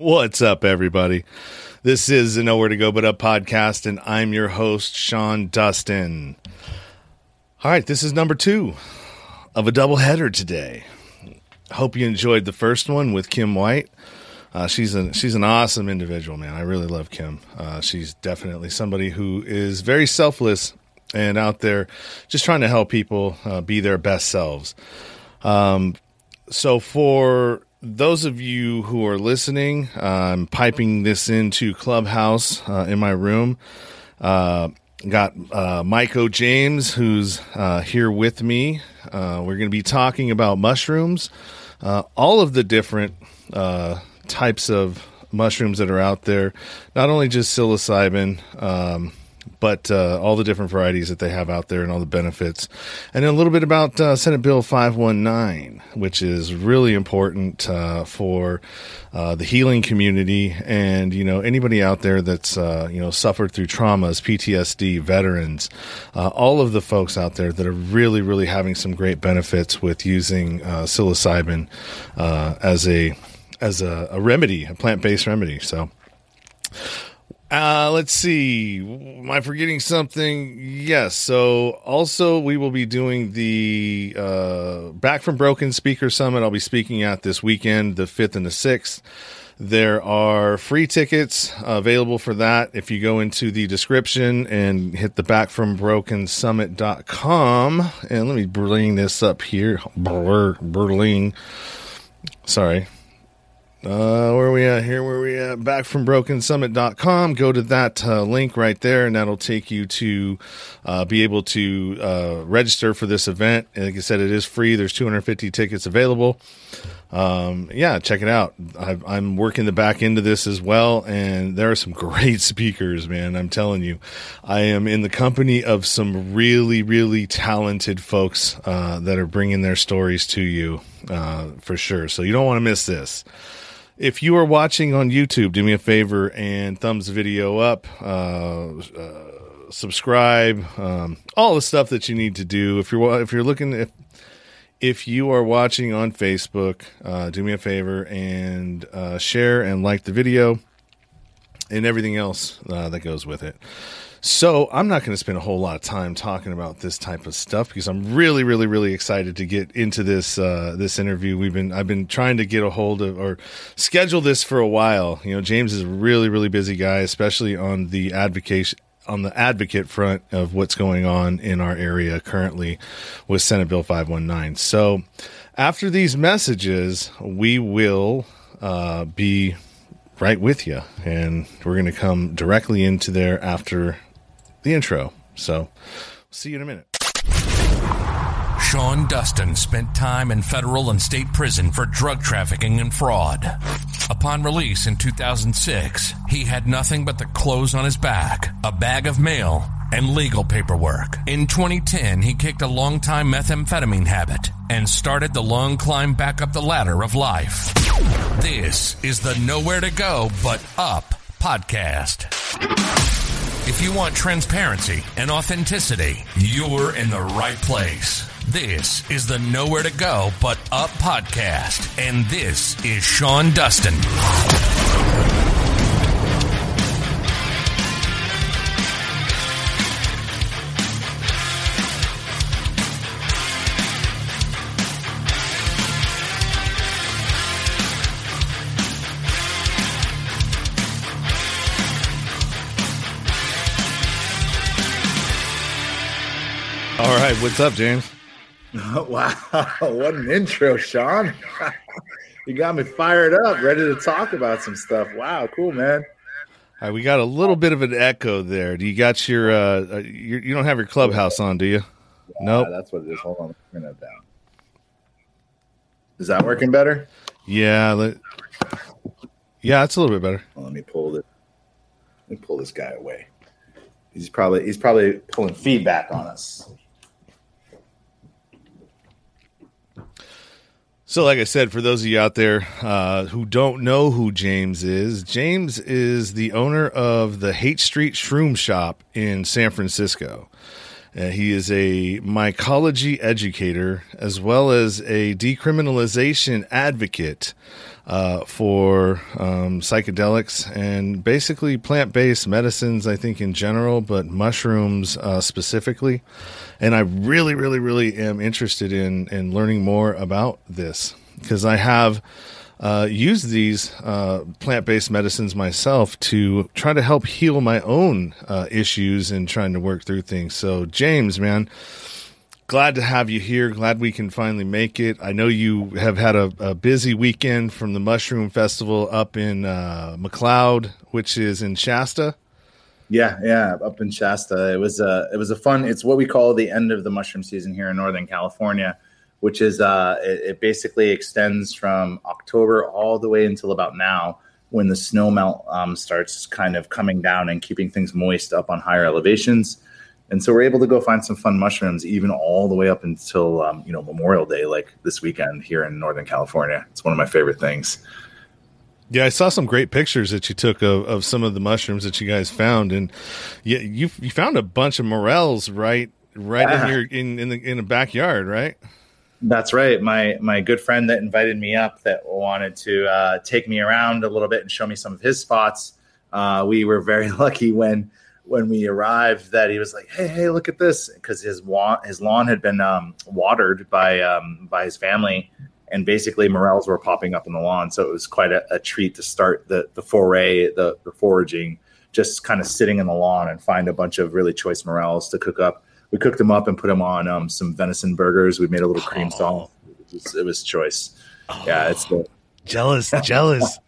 What's up, everybody? This is the Nowhere to Go But Up podcast, and I'm your host, Sean Dustin. All right, this is number two of a double header today. Hope you enjoyed the first one with Kim White. Uh, she's a she's an awesome individual, man. I really love Kim. Uh, she's definitely somebody who is very selfless and out there just trying to help people uh, be their best selves. Um, so for those of you who are listening, uh, I'm piping this into Clubhouse uh, in my room. Uh, got uh, Miko James, who's uh, here with me. Uh, we're going to be talking about mushrooms, uh, all of the different types of mushrooms that are out there, not only just psilocybin. Um, but uh, all the different varieties that they have out there and all the benefits. And then a little bit about uh, Senate Bill 519, which is really important uh, for uh, the healing community and, you know, anybody out there that's, uh, you know, suffered through traumas, PTSD, veterans, uh, all of the folks out there that are really, really having some great benefits with using psilocybin as a as a, a remedy, a plant based remedy. So, uh, let's see. Am I forgetting something? Yes. So, also, we will be doing the uh, Back from Broken Speaker Summit. I'll be speaking at this weekend, the 5th and the 6th. There are free tickets available for that. If you go into the description and hit the Back from Broken backfrombrokensummit.com, and let me bring this up here. Berlin. Sorry, uh, where are we at here? Where are we at? Back from brokensummit.com. Go to that uh, link right there, and that'll take you to uh, be able to uh, register for this event. And like I said, it is free. There's 250 tickets available. Um, yeah, check it out. i am working the back end of this as well, and there are some great speakers, man. I'm telling you, I am in the company of some really, really talented folks uh, that are bringing their stories to you uh, for sure. So you don't want to miss this if you are watching on YouTube, do me a favor and thumbs the video up, uh, uh, subscribe, um, all the stuff that you need to do. If you're if you're looking if if you are watching on Facebook, uh, do me a favor and uh, share and like the video and everything else uh, that goes with it. So I'm not going to spend a whole lot of time talking about this type of stuff because I'm really, really, really excited to get into this uh, this interview. We've been I've been trying to get a hold of or schedule this for a while. You know, James is a really, really busy guy, especially on the advocacy on the advocate front of what's going on in our area currently with Senate Bill 519. So after these messages, we will uh, be right with you, and we're going to come directly into there after the intro. So, see you in a minute. Sean Dustin spent time in federal and state prison for drug trafficking and fraud. Upon release in 2006, he had nothing but the clothes on his back, a bag of mail, and legal paperwork. In 2010, he kicked a long-time methamphetamine habit and started the long climb back up the ladder of life. This is the Nowhere to Go But Up podcast. If you want transparency and authenticity, you're in the right place. This is the Nowhere to Go But Up podcast, and this is Sean Dustin. All right, what's up, James? wow, what an intro, Sean. you got me fired up, ready to talk about some stuff. Wow, cool, man. All right, we got a little bit of an echo there. Do you got your, uh, uh you, you don't have your clubhouse on, do you? Yeah, nope. That's what it is. Hold on, turn that down. Is that working better? Yeah, let, yeah, it's a little bit better. Well, let me pull it. Let me pull this guy away. He's probably he's probably pulling feedback on us. So, like I said, for those of you out there uh, who don't know who James is, James is the owner of the Haight Street Shroom Shop in San Francisco. Uh, he is a mycology educator as well as a decriminalization advocate uh, for um, psychedelics and basically plant based medicines, I think, in general, but mushrooms uh, specifically. And I really, really, really am interested in, in learning more about this because I have. Uh, used these uh, plant based medicines myself to try to help heal my own uh, issues and trying to work through things. So, James, man, glad to have you here. Glad we can finally make it. I know you have had a, a busy weekend from the Mushroom Festival up in uh, McCloud, which is in Shasta. Yeah, yeah, up in Shasta. It was a it was a fun. It's what we call the end of the mushroom season here in Northern California, which is uh, it, it basically extends from October all the way until about now, when the snow melt um, starts kind of coming down and keeping things moist up on higher elevations and so we're able to go find some fun mushrooms even all the way up until um, you know memorial day like this weekend here in northern california it's one of my favorite things yeah, I saw some great pictures that you took of, of some of the mushrooms that you guys found, and yeah, you you found a bunch of morels right right yeah. in your in in the in the backyard, right? That's right. My my good friend that invited me up that wanted to uh, take me around a little bit and show me some of his spots. Uh, we were very lucky when when we arrived that he was like, "Hey, hey, look at this!" Because his lawn his lawn had been um, watered by um, by his family, and basically morels were popping up in the lawn. So it was quite a, a treat to start the the foray, the, the foraging, just kind of sitting in the lawn and find a bunch of really choice morels to cook up. We cooked them up and put them on um, some venison burgers. We made a little cream oh. sauce. It was, it was choice. Oh. Yeah, it's the jealous, jealous.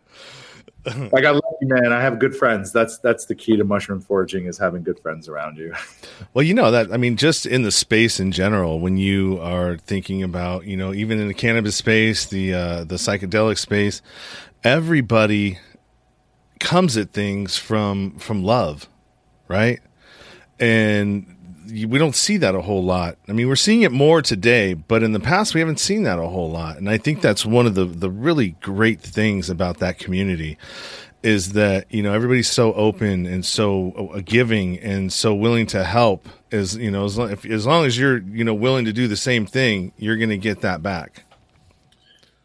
I got lucky, man. I have good friends. That's that's the key to mushroom foraging is having good friends around you. well, you know that I mean, just in the space in general, when you are thinking about, you know, even in the cannabis space, the uh, the psychedelic space, everybody comes at things from from love, right? And we don't see that a whole lot. I mean, we're seeing it more today, but in the past we haven't seen that a whole lot. And I think that's one of the the really great things about that community is that you know everybody's so open and so uh, giving and so willing to help. As you know, as long, if, as long as you're you know willing to do the same thing, you're going to get that back.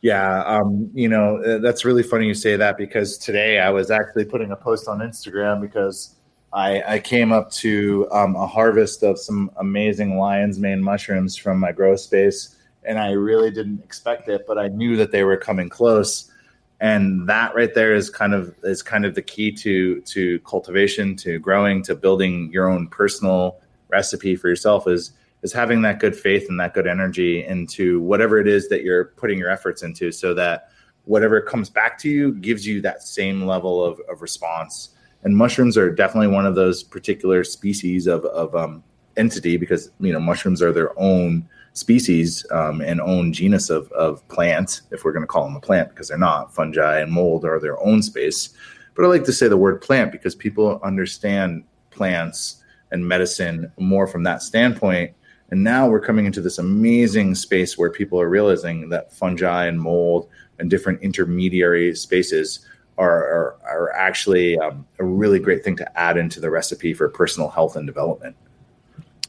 Yeah, um, you know uh, that's really funny you say that because today I was actually putting a post on Instagram because I, I came up to um, a harvest of some amazing lion's mane mushrooms from my grow space, and I really didn't expect it, but I knew that they were coming close. And that right there is kind of is kind of the key to to cultivation, to growing, to building your own personal recipe for yourself is is having that good faith and that good energy into whatever it is that you're putting your efforts into, so that whatever comes back to you gives you that same level of, of response and mushrooms are definitely one of those particular species of, of um, entity because you know mushrooms are their own species um, and own genus of, of plant if we're going to call them a plant because they're not. Fungi and mold are their own space. But i like to say the word plant because people understand plants and medicine more from that standpoint. And now we're coming into this amazing space where people are realizing that fungi and mold and different intermediary spaces are, are, are actually um, a really great thing to add into the recipe for personal health and development.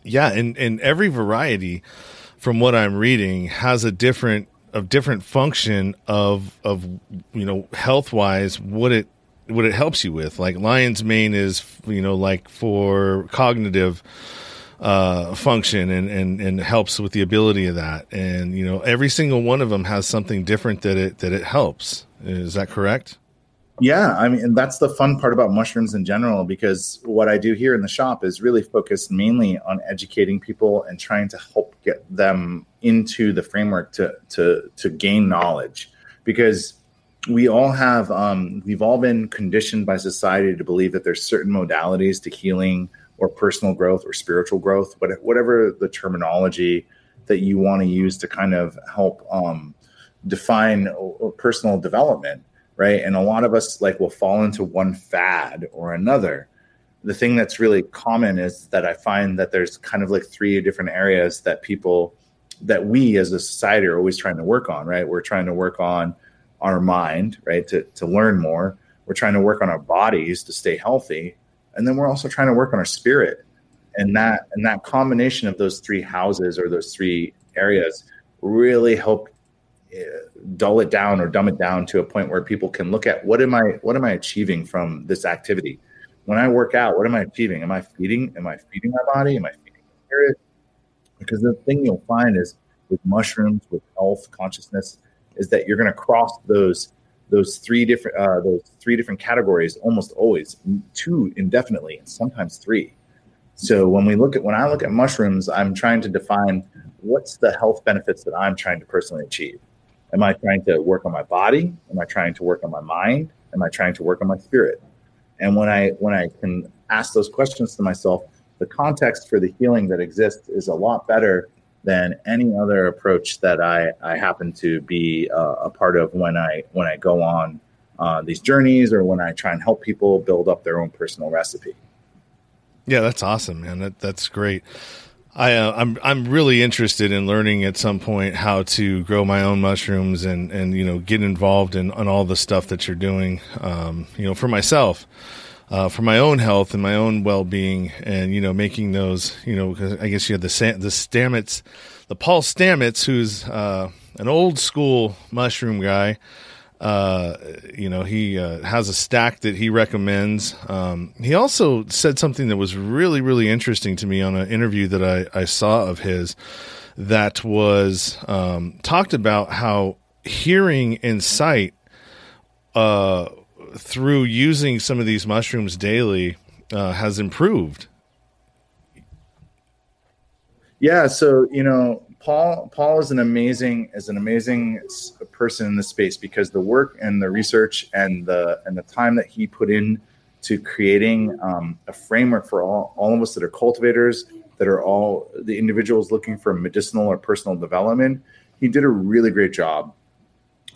Yeah, and, and every variety, from what I'm reading, has a different of different function of of you know health wise what it what it helps you with. Like lion's mane is you know like for cognitive uh, function and, and and helps with the ability of that. And you know every single one of them has something different that it that it helps. Is that correct? Yeah, I mean, that's the fun part about mushrooms in general because what I do here in the shop is really focused mainly on educating people and trying to help get them into the framework to to to gain knowledge. Because we all have um, we've all been conditioned by society to believe that there's certain modalities to healing or personal growth or spiritual growth, whatever the terminology that you want to use to kind of help um, define personal development right? And a lot of us like will fall into one fad or another. The thing that's really common is that I find that there's kind of like three different areas that people that we as a society are always trying to work on, right? We're trying to work on our mind, right? To to learn more. We're trying to work on our bodies to stay healthy. And then we're also trying to work on our spirit. And that and that combination of those three houses or those three areas really help dull it down or dumb it down to a point where people can look at what am I what am I achieving from this activity? When I work out, what am I achieving? Am I feeding? Am I feeding my body? Am I feeding my spirit? Because the thing you'll find is with mushrooms, with health, consciousness, is that you're going to cross those those three different uh, those three different categories almost always two indefinitely and sometimes three. So when we look at when I look at mushrooms, I'm trying to define what's the health benefits that I'm trying to personally achieve. Am I trying to work on my body? Am I trying to work on my mind? Am I trying to work on my spirit? And when I when I can ask those questions to myself, the context for the healing that exists is a lot better than any other approach that I, I happen to be uh, a part of when I when I go on uh, these journeys or when I try and help people build up their own personal recipe. Yeah, that's awesome, man. That that's great. I uh, I'm I'm really interested in learning at some point how to grow my own mushrooms and and you know get involved in all the stuff that you're doing. Um, you know, for myself uh, for my own health and my own well being, and you know, making those, you know, I guess you have the the Stamets, the Paul Stamets, who's uh, an old school mushroom guy. Uh, you know, he uh, has a stack that he recommends. Um, he also said something that was really, really interesting to me on an interview that I, I saw of his that was um, talked about how hearing and sight uh, through using some of these mushrooms daily uh, has improved. Yeah, so you know, Paul Paul is an amazing is an amazing person in the space because the work and the research and the and the time that he put in to creating um, a framework for all, all of us that are cultivators that are all the individuals looking for medicinal or personal development he did a really great job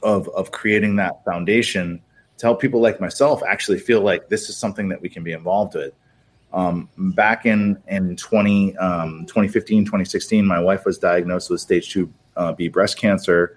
of of creating that foundation to help people like myself actually feel like this is something that we can be involved with. Um, back in in 20, um, 2015, 2016, my wife was diagnosed with stage two uh, B breast cancer,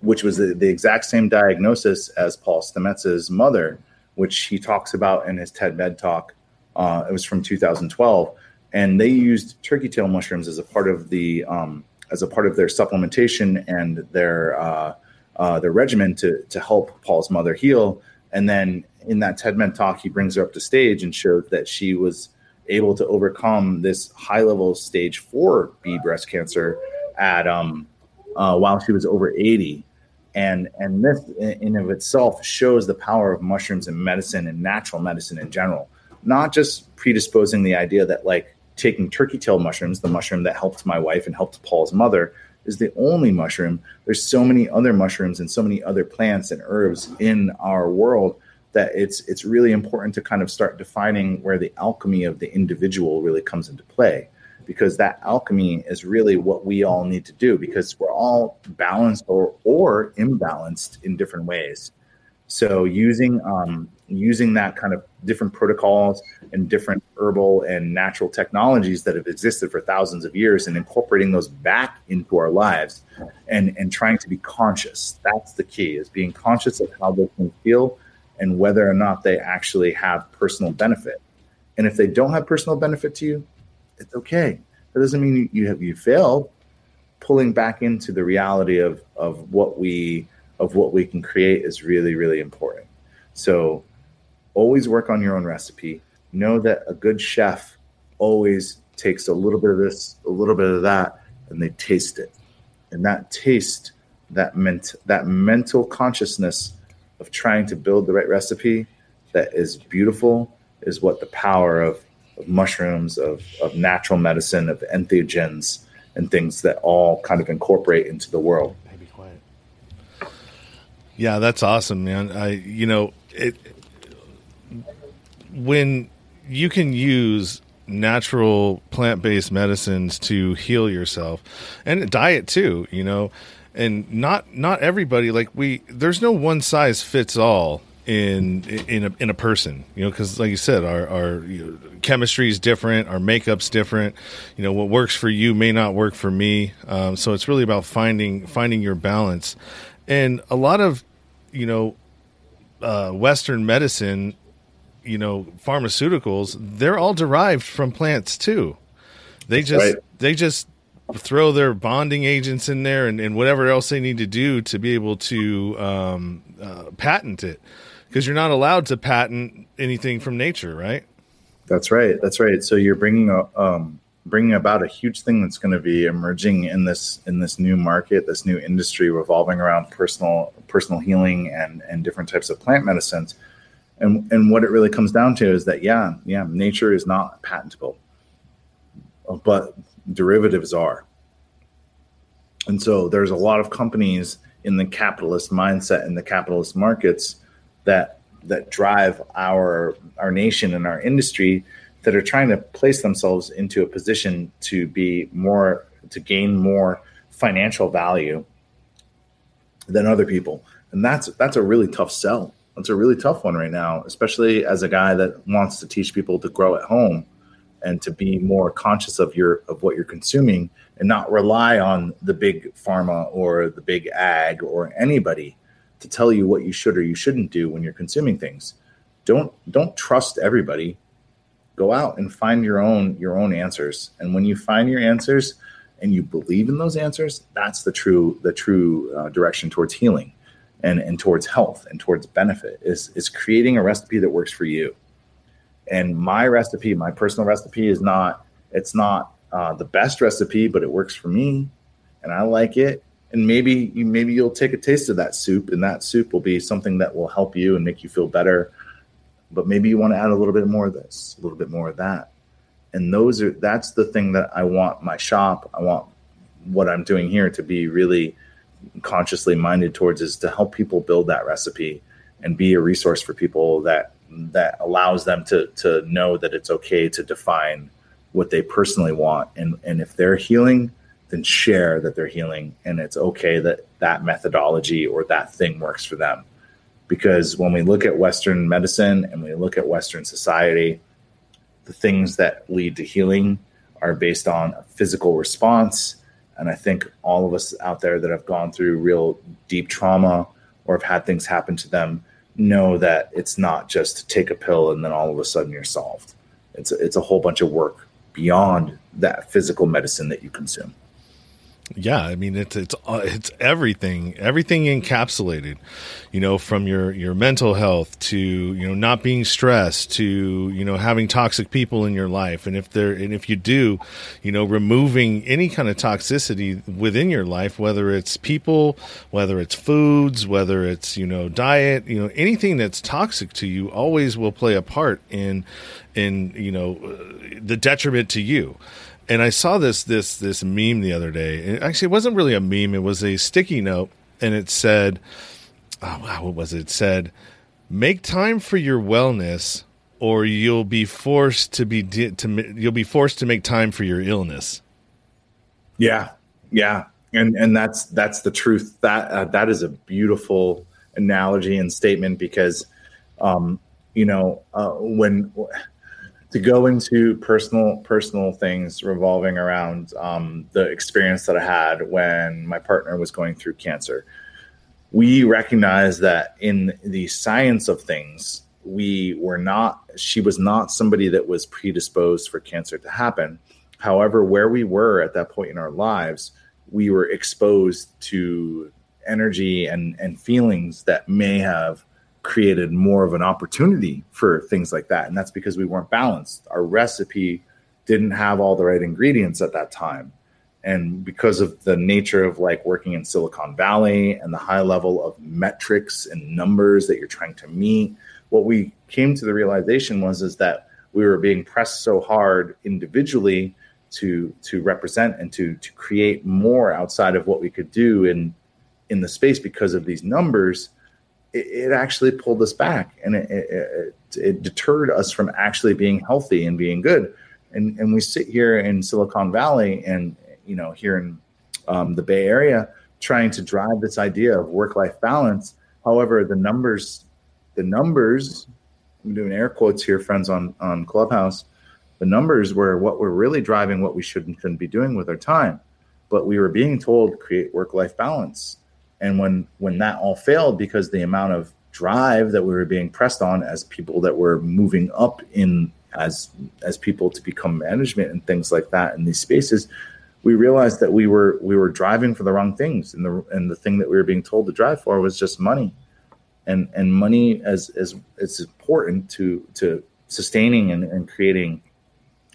which was the, the, exact same diagnosis as Paul Stamets' mother, which he talks about in his TED Med talk. Uh, it was from 2012, and they used turkey tail mushrooms as a part of the um, as a part of their supplementation and their uh, uh their regimen to to help Paul's mother heal and then in that TED talk, he brings her up to stage and shows that she was able to overcome this high level stage four B breast cancer at um, uh, while she was over 80. And and this in of itself shows the power of mushrooms and medicine and natural medicine in general, not just predisposing the idea that like taking turkey tail mushrooms, the mushroom that helped my wife and helped Paul's mother, is the only mushroom. There's so many other mushrooms and so many other plants and herbs in our world that it's it's really important to kind of start defining where the alchemy of the individual really comes into play because that alchemy is really what we all need to do because we're all balanced or or imbalanced in different ways so using um, using that kind of different protocols and different herbal and natural technologies that have existed for thousands of years and incorporating those back into our lives and and trying to be conscious. That's the key is being conscious of how those things feel and whether or not they actually have personal benefit. And if they don't have personal benefit to you, it's okay. That doesn't mean you have you failed. Pulling back into the reality of of what we of what we can create is really really important. So always work on your own recipe. Know that a good chef always takes a little bit of this, a little bit of that, and they taste it. And that taste, that ment- that mental consciousness of trying to build the right recipe that is beautiful is what the power of, of mushrooms, of, of natural medicine, of entheogens, and things that all kind of incorporate into the world. Yeah, that's awesome, man. I, you know, it, when you can use natural plant-based medicines to heal yourself and diet too you know and not not everybody like we there's no one size fits all in in a, in a person you know because like you said our our you know, chemistry is different our makeup's different. You know what works for you may not work for me. Um, so it's really about finding finding your balance. And a lot of you know uh, western medicine you know pharmaceuticals they're all derived from plants too. They just right. they just throw their bonding agents in there and, and whatever else they need to do to be able to um, uh, patent it because you're not allowed to patent anything from nature, right? That's right. That's right. So you're bringing a, um, bringing about a huge thing that's going to be emerging in this in this new market, this new industry revolving around personal personal healing and and different types of plant medicines. And and what it really comes down to is that yeah, yeah, nature is not patentable, but derivatives are. And so there's a lot of companies in the capitalist mindset in the capitalist markets that that drive our our nation and our industry that are trying to place themselves into a position to be more to gain more financial value than other people. And that's that's a really tough sell. That's a really tough one right now especially as a guy that wants to teach people to grow at home and to be more conscious of your of what you're consuming and not rely on the big pharma or the big ag or anybody to tell you what you should or you shouldn't do when you're consuming things. Don't don't trust everybody. Go out and find your own your own answers. And when you find your answers and you believe in those answers that's the true the true uh, direction towards healing and and towards health and towards benefit is is creating a recipe that works for you and my recipe my personal recipe is not it's not uh, the best recipe but it works for me and i like it and maybe you maybe you'll take a taste of that soup and that soup will be something that will help you and make you feel better but maybe you want to add a little bit more of this, a little bit more of that. And those are that's the thing that I want my shop, I want what I'm doing here to be really consciously minded towards is to help people build that recipe and be a resource for people that that allows them to to know that it's okay to define what they personally want and and if they're healing then share that they're healing and it's okay that that methodology or that thing works for them because when we look at Western medicine and we look at Western society, the things that lead to healing are based on a physical response. And I think all of us out there that have gone through real deep trauma or have had things happen to them know that it's not just take a pill and then all of a sudden you're solved. It's a, it's a whole bunch of work beyond that physical medicine that you consume. Yeah, I mean it's it's uh, it's everything, everything encapsulated, you know, from your your mental health to you know not being stressed to you know having toxic people in your life, and if there and if you do, you know, removing any kind of toxicity within your life, whether it's people, whether it's foods, whether it's you know diet, you know anything that's toxic to you, always will play a part in in you know the detriment to you and I saw this this this meme the other day. Actually, it wasn't really a meme; it was a sticky note, and it said, "Oh wow, what was it? It said, make time for your wellness, or you'll be forced to be to you'll be forced to make time for your illness." Yeah, yeah, and and that's that's the truth. That uh, that is a beautiful analogy and statement because, um, you know, uh, when to go into personal personal things revolving around um, the experience that I had when my partner was going through cancer. We recognize that in the science of things, we were not. She was not somebody that was predisposed for cancer to happen. However, where we were at that point in our lives, we were exposed to energy and and feelings that may have created more of an opportunity for things like that. And that's because we weren't balanced. Our recipe didn't have all the right ingredients at that time. And because of the nature of like working in Silicon Valley and the high level of metrics and numbers that you're trying to meet, what we came to the realization was is that we were being pressed so hard individually to to represent and to to create more outside of what we could do in in the space because of these numbers it, it actually pulled us back and it, it, it, deterred us from actually being healthy and being good. And, and we sit here in Silicon Valley and, you know, here in um, the Bay Area trying to drive this idea of work life balance. However, the numbers, the numbers, I'm doing air quotes here, friends on, on Clubhouse, the numbers were what were really driving what we should shouldn't be doing with our time. But we were being told create work life balance and when when that all failed because the amount of drive that we were being pressed on as people that were moving up in as as people to become management and things like that in these spaces we realized that we were we were driving for the wrong things, and the and the thing that we were being told to drive for was just money, and and money as as it's important to to sustaining and, and creating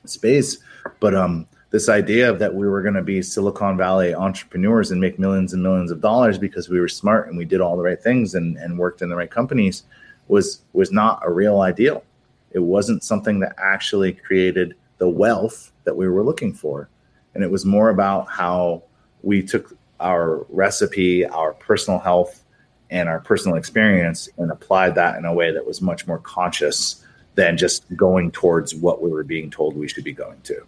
space, but um this idea of that we were going to be Silicon Valley entrepreneurs and make millions and millions of dollars because we were smart and we did all the right things and, and worked in the right companies was was not a real ideal. It wasn't something that actually created the wealth that we were looking for. And it was more about how we took our recipe, our personal health, and our personal experience and applied that in a way that was much more conscious than just going towards what we were being told we should be going to.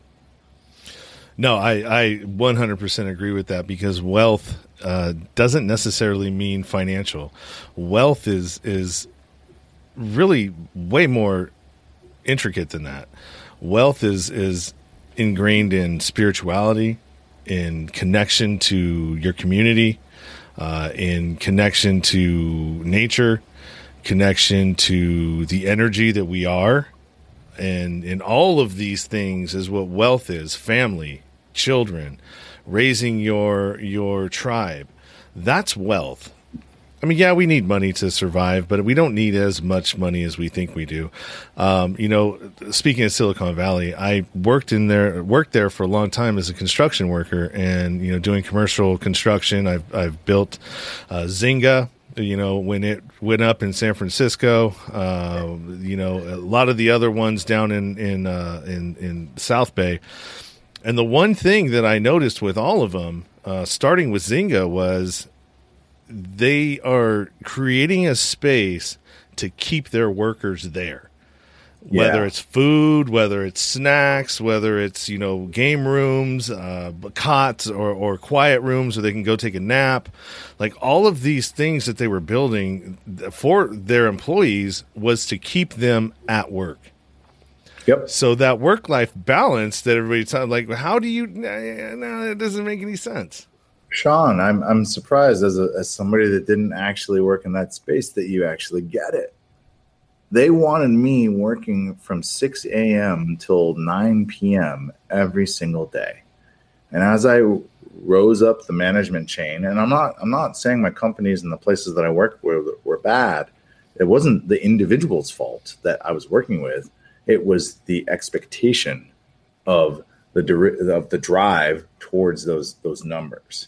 No, I, I 100% agree with that because wealth uh, doesn't necessarily mean financial. Wealth is is really way more intricate than that. Wealth is is ingrained in spirituality, in connection to your community, uh, in connection to nature, connection to the energy that we are and in all of these things is what wealth is family children raising your your tribe that's wealth I mean, yeah, we need money to survive, but we don't need as much money as we think we do. Um, you know, speaking of Silicon Valley, I worked in there, worked there for a long time as a construction worker, and you know, doing commercial construction. I've I've built uh, Zynga, you know when it went up in San Francisco. Uh, you know a lot of the other ones down in in uh, in in South Bay. And the one thing that I noticed with all of them, uh, starting with Zynga, was they are creating a space to keep their workers there whether it's food, whether it's snacks, whether it's you know game rooms, uh, cots, or or quiet rooms where they can go take a nap, like all of these things that they were building for their employees was to keep them at work. Yep. So that work life balance that everybody's like, how do you? No, it doesn't make any sense. Sean, I'm I'm surprised as a, as somebody that didn't actually work in that space that you actually get it they wanted me working from 6 a.m. until 9 p.m. every single day. And as I rose up the management chain, and I'm not I'm not saying my companies and the places that I worked were were bad. It wasn't the individual's fault that I was working with. It was the expectation of the of the drive towards those those numbers.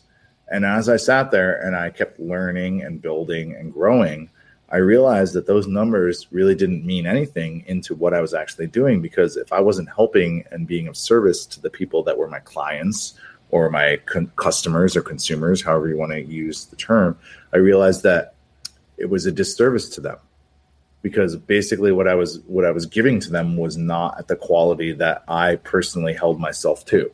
And as I sat there and I kept learning and building and growing, I realized that those numbers really didn't mean anything into what I was actually doing because if I wasn't helping and being of service to the people that were my clients or my con- customers or consumers, however you want to use the term, I realized that it was a disservice to them because basically what I was what I was giving to them was not at the quality that I personally held myself to.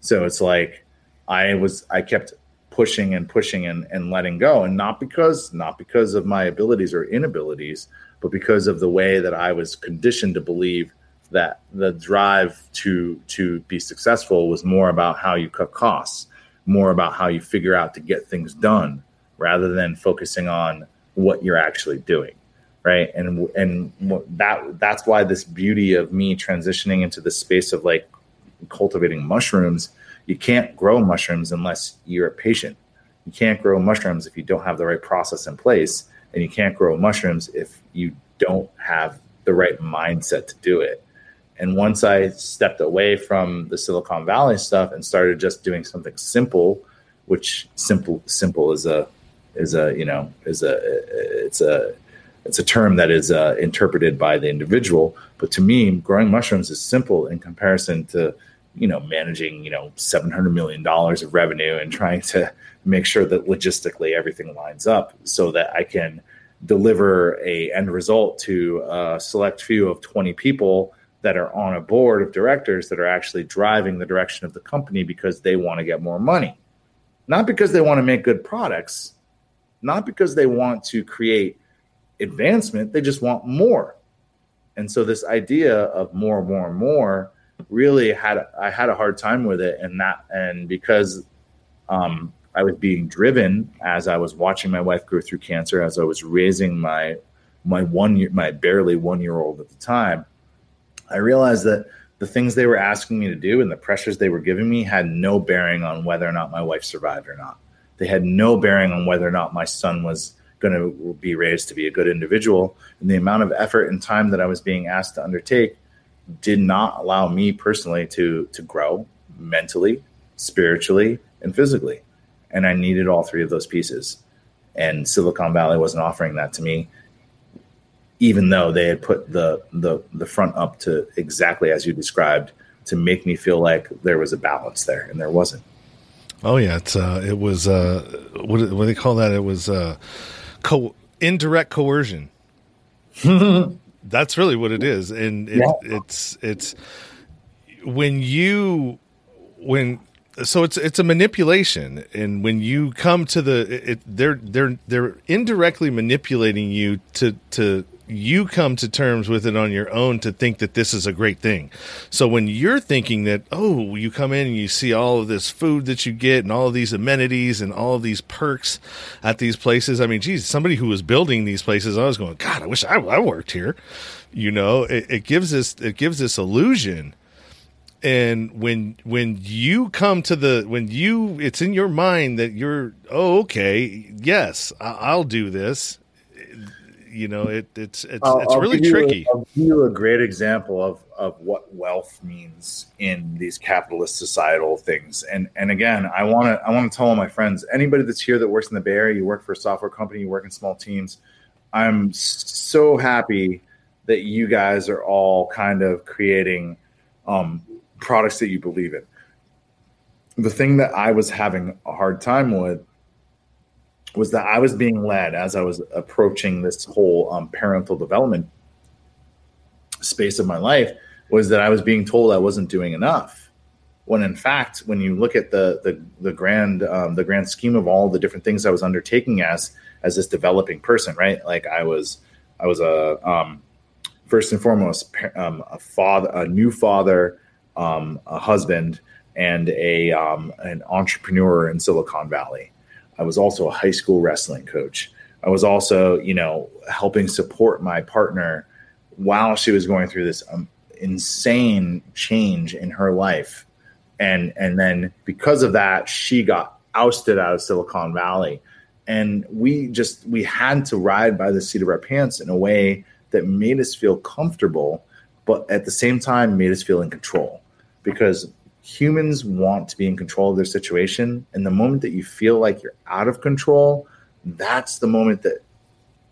So it's like I was I kept pushing and pushing and, and letting go. And not because not because of my abilities or inabilities but because of the way that i was conditioned to believe that the drive to to be successful was more about how you cut costs more about how you figure out to get things done rather than focusing on what you're actually doing right? And and that that's why this beauty of me transitioning into the space of like cultivating mushrooms you can't grow mushrooms unless you're a patient. You can't grow mushrooms if you don't have the right process in place, and you can't grow mushrooms if you don't have the right mindset to do it. And once I stepped away from the Silicon Valley stuff and started just doing something simple, which simple simple is a is a you know is a it's a it's a term that is uh, interpreted by the individual. But to me, growing mushrooms is simple in comparison to you know managing you know 700 million dollars of revenue and trying to make sure that logistically everything lines up so that i can deliver a end result to a select few of 20 people that are on a board of directors that are actually driving the direction of the company because they want to get more money. Not because they want to make good products not because they want to create advancement they just want more. And so this idea of more and more and more really had I had a hard time with it, and that and because um, I was being driven as I was watching my wife go through cancer, as I was raising my my one year my barely one year old at the time, I realized that the things they were asking me to do and the pressures they were giving me had no bearing on whether or not my wife survived or not. They had no bearing on whether or not my son was going to be raised to be a good individual. And the amount of effort and time that I was being asked to undertake did not allow me personally to to grow mentally, spiritually, and physically. And I needed all three of those pieces. And Silicon Valley wasn't offering that to me, even though they had put the the the front up to exactly as you described to make me feel like there was a balance there, and there wasn't. Oh yeah, it's uh, it was uh, what what do they call that? It was uh, co- indirect coercion. That's really what it is, and it, yeah. it's it's when you when so it's it's a manipulation, and when you come to the it, they're they're they're indirectly manipulating you to to you come to terms with it on your own to think that this is a great thing. So when you're thinking that, oh, you come in and you see all of this food that you get and all of these amenities and all of these perks at these places. I mean, geez, somebody who was building these places, I was going, God, I wish I, I worked here. You know, it, it gives this, it gives this illusion and when when you come to the when you it's in your mind that you're oh okay yes i'll do this you know, it, it's it's I'll, it's really tricky. I'll give you a great example of of what wealth means in these capitalist societal things. And and again, I want to I want to tell all my friends, anybody that's here that works in the Bay Area, you work for a software company, you work in small teams. I'm so happy that you guys are all kind of creating um, products that you believe in. The thing that I was having a hard time with was that I was being led as I was approaching this whole um, parental development space of my life was that I was being told I wasn't doing enough. When in fact, when you look at the the, the grand um, the grand scheme of all the different things I was undertaking as as this developing person, right? Like I was I was a um, first and foremost um, a father, a new father, um, a husband, and a um, an entrepreneur in Silicon Valley I was also a high school wrestling coach. I was also, you know, helping support my partner while she was going through this um, insane change in her life. And and then because of that, she got ousted out of Silicon Valley. And we just we had to ride by the seat of our pants in a way that made us feel comfortable, but at the same time made us feel in control. Because humans want to be in control of their situation. And the moment that you feel like you're out of control, that's the moment that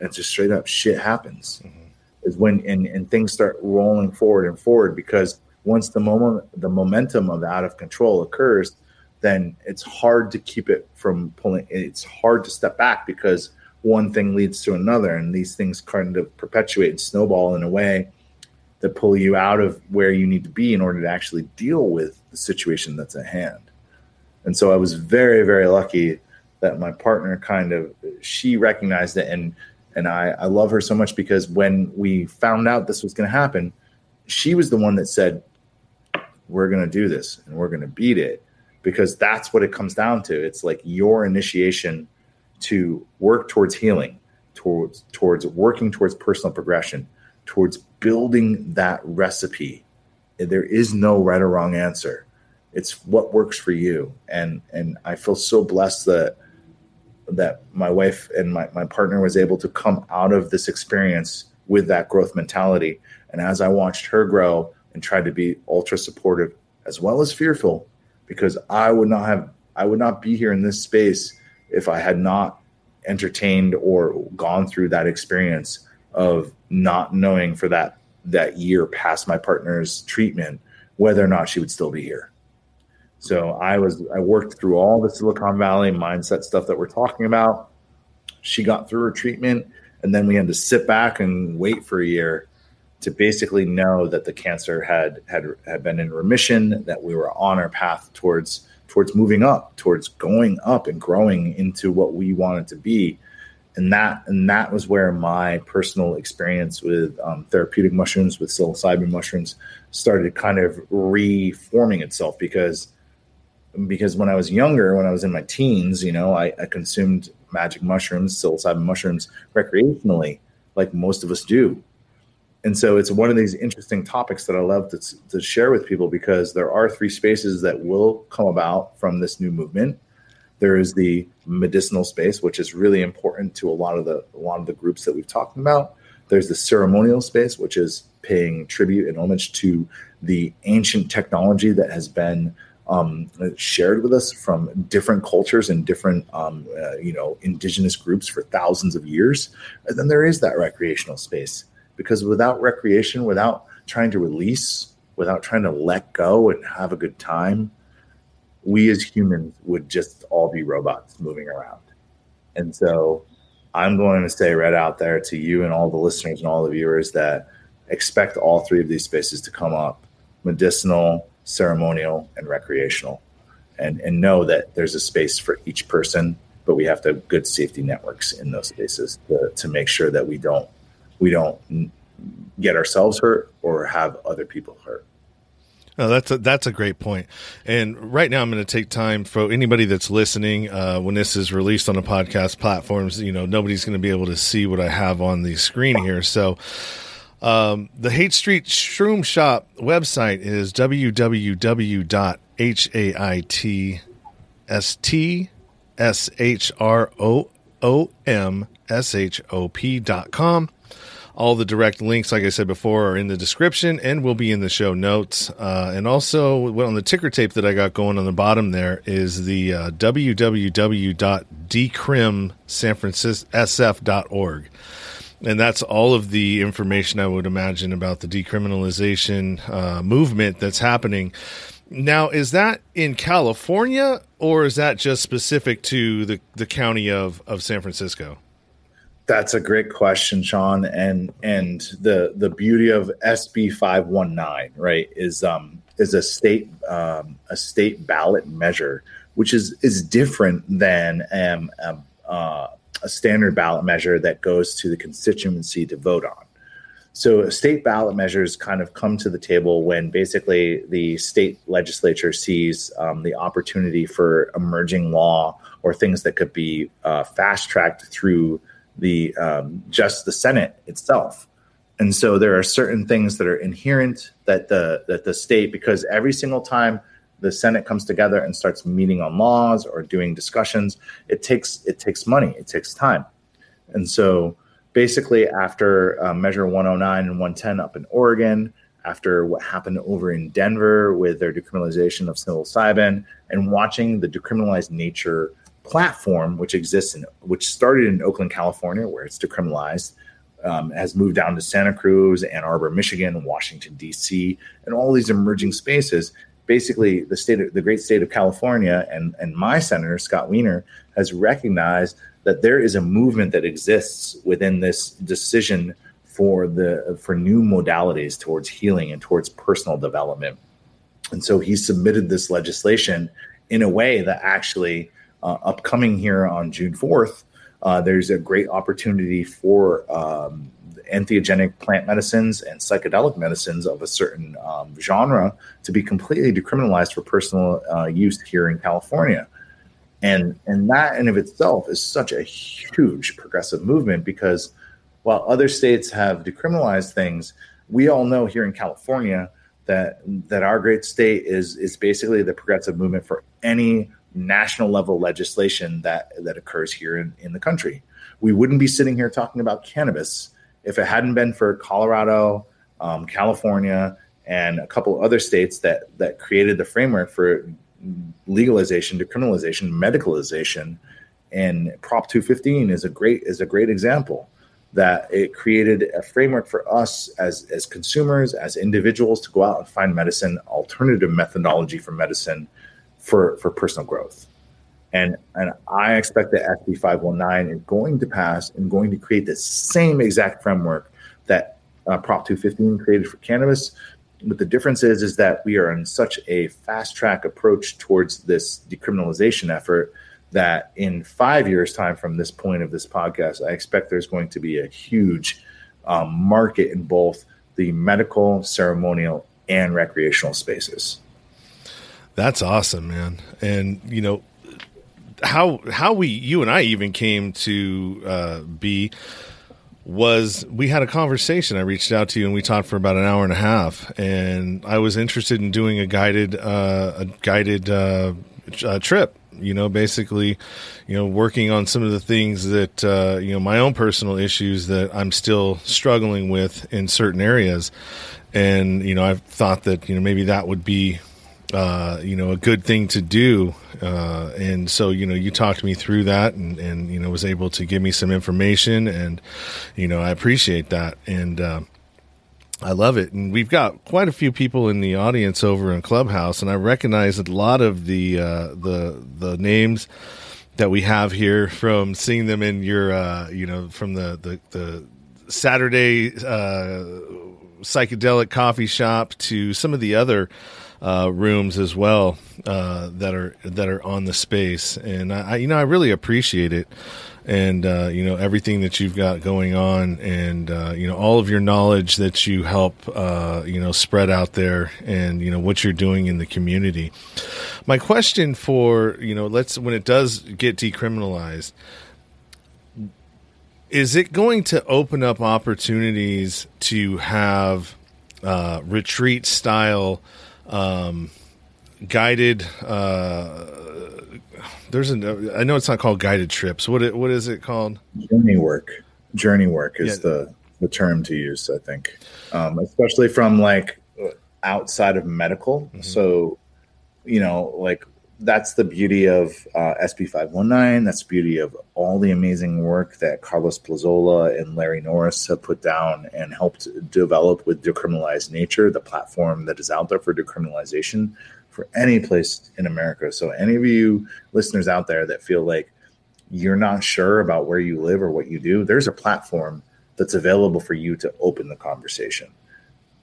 it's just straight up shit happens. Mm-hmm. Is when and, and things start rolling forward and forward because once the moment the momentum of out of control occurs, then it's hard to keep it from pulling it's hard to step back because one thing leads to another and these things kind of perpetuate and snowball in a way that pull you out of where you need to be in order to actually deal with the situation that's at hand. And so I was very, very lucky that my partner kind of she recognized it and and I, I love her so much because when we found out this was going to happen, she was the one that said, We're going to do this and we're going to beat it because that's what it comes down to. It's like your initiation to work towards healing, towards towards working towards personal progression, towards building that recipe. There is no right or wrong answer. It's what works for you. And and I feel so blessed that that my wife and my, my partner was able to come out of this experience with that growth mentality. And as I watched her grow and tried to be ultra supportive as well as fearful, because I would not have I would not be here in this space if I had not entertained or gone through that experience of not knowing for that that year past my partner's treatment whether or not she would still be here. So I was I worked through all the Silicon Valley mindset stuff that we're talking about. She got through her treatment and then we had to sit back and wait for a year to basically know that the cancer had had had been in remission, that we were on our path towards towards moving up, towards going up and growing into what we wanted to be and that and that was where my personal experience with um, therapeutic mushrooms with psilocybin mushrooms started kind of reforming itself because because when I was younger, when I was in my teens, you know, I, I consumed magic mushrooms, psilocybin mushrooms recreationally, like most of us do. And so it's one of these interesting topics that I love to, to share with people because there are three spaces that will come about from this new movement. There is the medicinal space, which is really important to a lot of the a lot of the groups that we've talked about. There's the ceremonial space, which is paying tribute and homage to the ancient technology that has been um, shared with us from different cultures and different, um, uh, you know, indigenous groups for thousands of years. And then there is that recreational space because without recreation, without trying to release, without trying to let go and have a good time, we as humans would just all be robots moving around. And so I'm going to say right out there to you and all the listeners and all the viewers that expect all three of these spaces to come up medicinal, ceremonial, and recreational. And, and know that there's a space for each person, but we have to have good safety networks in those spaces to, to make sure that we don't we don't get ourselves hurt or have other people hurt. No, that's a, that's a great point. And right now, I'm going to take time for anybody that's listening. Uh, when this is released on the podcast platforms, you know, nobody's going to be able to see what I have on the screen here. So, um, the Haight Street Shroom Shop website is www.haightstshroomshop.com. All the direct links, like I said before, are in the description and will be in the show notes. Uh, and also, on the ticker tape that I got going on the bottom there is the uh, www.decrimsanfrancisco.org. And that's all of the information I would imagine about the decriminalization uh, movement that's happening. Now, is that in California or is that just specific to the, the county of, of San Francisco? That's a great question, Sean. And and the the beauty of SB five one nine, right, is um is a state um, a state ballot measure, which is is different than um, um uh, a standard ballot measure that goes to the constituency to vote on. So state ballot measures kind of come to the table when basically the state legislature sees um, the opportunity for emerging law or things that could be uh, fast tracked through the um, just the Senate itself. And so there are certain things that are inherent that the that the state because every single time the Senate comes together and starts meeting on laws or doing discussions, it takes it takes money, it takes time. And so basically after uh, measure 109 and 110 up in Oregon, after what happened over in Denver with their decriminalization of psilocybin and watching the decriminalized nature platform, which exists in, which started in Oakland, California, where it's decriminalized, um, has moved down to Santa Cruz, Ann Arbor, Michigan, Washington D.C., and all these emerging spaces. Basically, the state, of, the great state of California, and and my senator Scott Wiener has recognized that there is a movement that exists within this decision for the for new modalities towards healing and towards personal development. And so he submitted this legislation in a way that actually upcoming here on June 4th, uh, there's a great opportunity for um, entheogenic plant medicines and psychedelic medicines of a certain um, genre to be completely decriminalized for personal uh, use here in California. And, and that in of itself is such a huge progressive movement because while other states have decriminalized things, we all know here in California that that our great state is is basically the progressive movement for any national level legislation that that occurs here in, in the country. We wouldn't be sitting here talking about cannabis if it hadn't been for Colorado, um, California, and a couple other states that that created the framework for legalization, decriminalization, medicalization, and Prop 215 is a great is a great example that it created a framework for us as as consumers, as individuals to go out and find medicine, alternative methodology for medicine for for personal growth. And and I expect that SB 519 is going to pass and going to create the same exact framework that uh, Prop 215 created for cannabis. But the difference is is that we are in such a fast track approach towards this decriminalization effort that in five years' time from this point of this podcast, I expect there's going to be a huge um, market in both the medical, ceremonial, and recreational spaces. That's awesome, man. And you know how how we you and I even came to uh, be was we had a conversation. I reached out to you and we talked for about an hour and a half, and I was interested in doing a guided uh, a guided uh, uh, trip. You know, basically, you know, working on some of the things that uh, you know my own personal issues that I'm still struggling with in certain areas, and you know, I've thought that you know maybe that would be uh, you know, a good thing to do. Uh, and so, you know, you talked me through that and, and, you know, was able to give me some information and, you know, I appreciate that. And, uh, I love it. And we've got quite a few people in the audience over in Clubhouse and I recognize a lot of the, uh, the, the names that we have here from seeing them in your, uh, you know, from the, the, the Saturday, uh, psychedelic coffee shop to some of the other, uh, rooms as well uh, that are that are on the space, and I, you know I really appreciate it, and uh, you know everything that you've got going on, and uh, you know all of your knowledge that you help uh, you know spread out there, and you know what you're doing in the community. My question for you know let's when it does get decriminalized is it going to open up opportunities to have uh, retreat style um, guided. Uh, there's a. I know it's not called guided trips. What it, what is it called? Journey work. Journey work is yeah. the the term to use. I think, um, especially from like outside of medical. Mm-hmm. So, you know, like that's the beauty of uh, SB 519. That's the beauty of all the amazing work that Carlos Plazola and Larry Norris have put down and helped develop with Decriminalized Nature, the platform that is out there for decriminalization for any place in America. So, any of you listeners out there that feel like you're not sure about where you live or what you do, there's a platform that's available for you to open the conversation.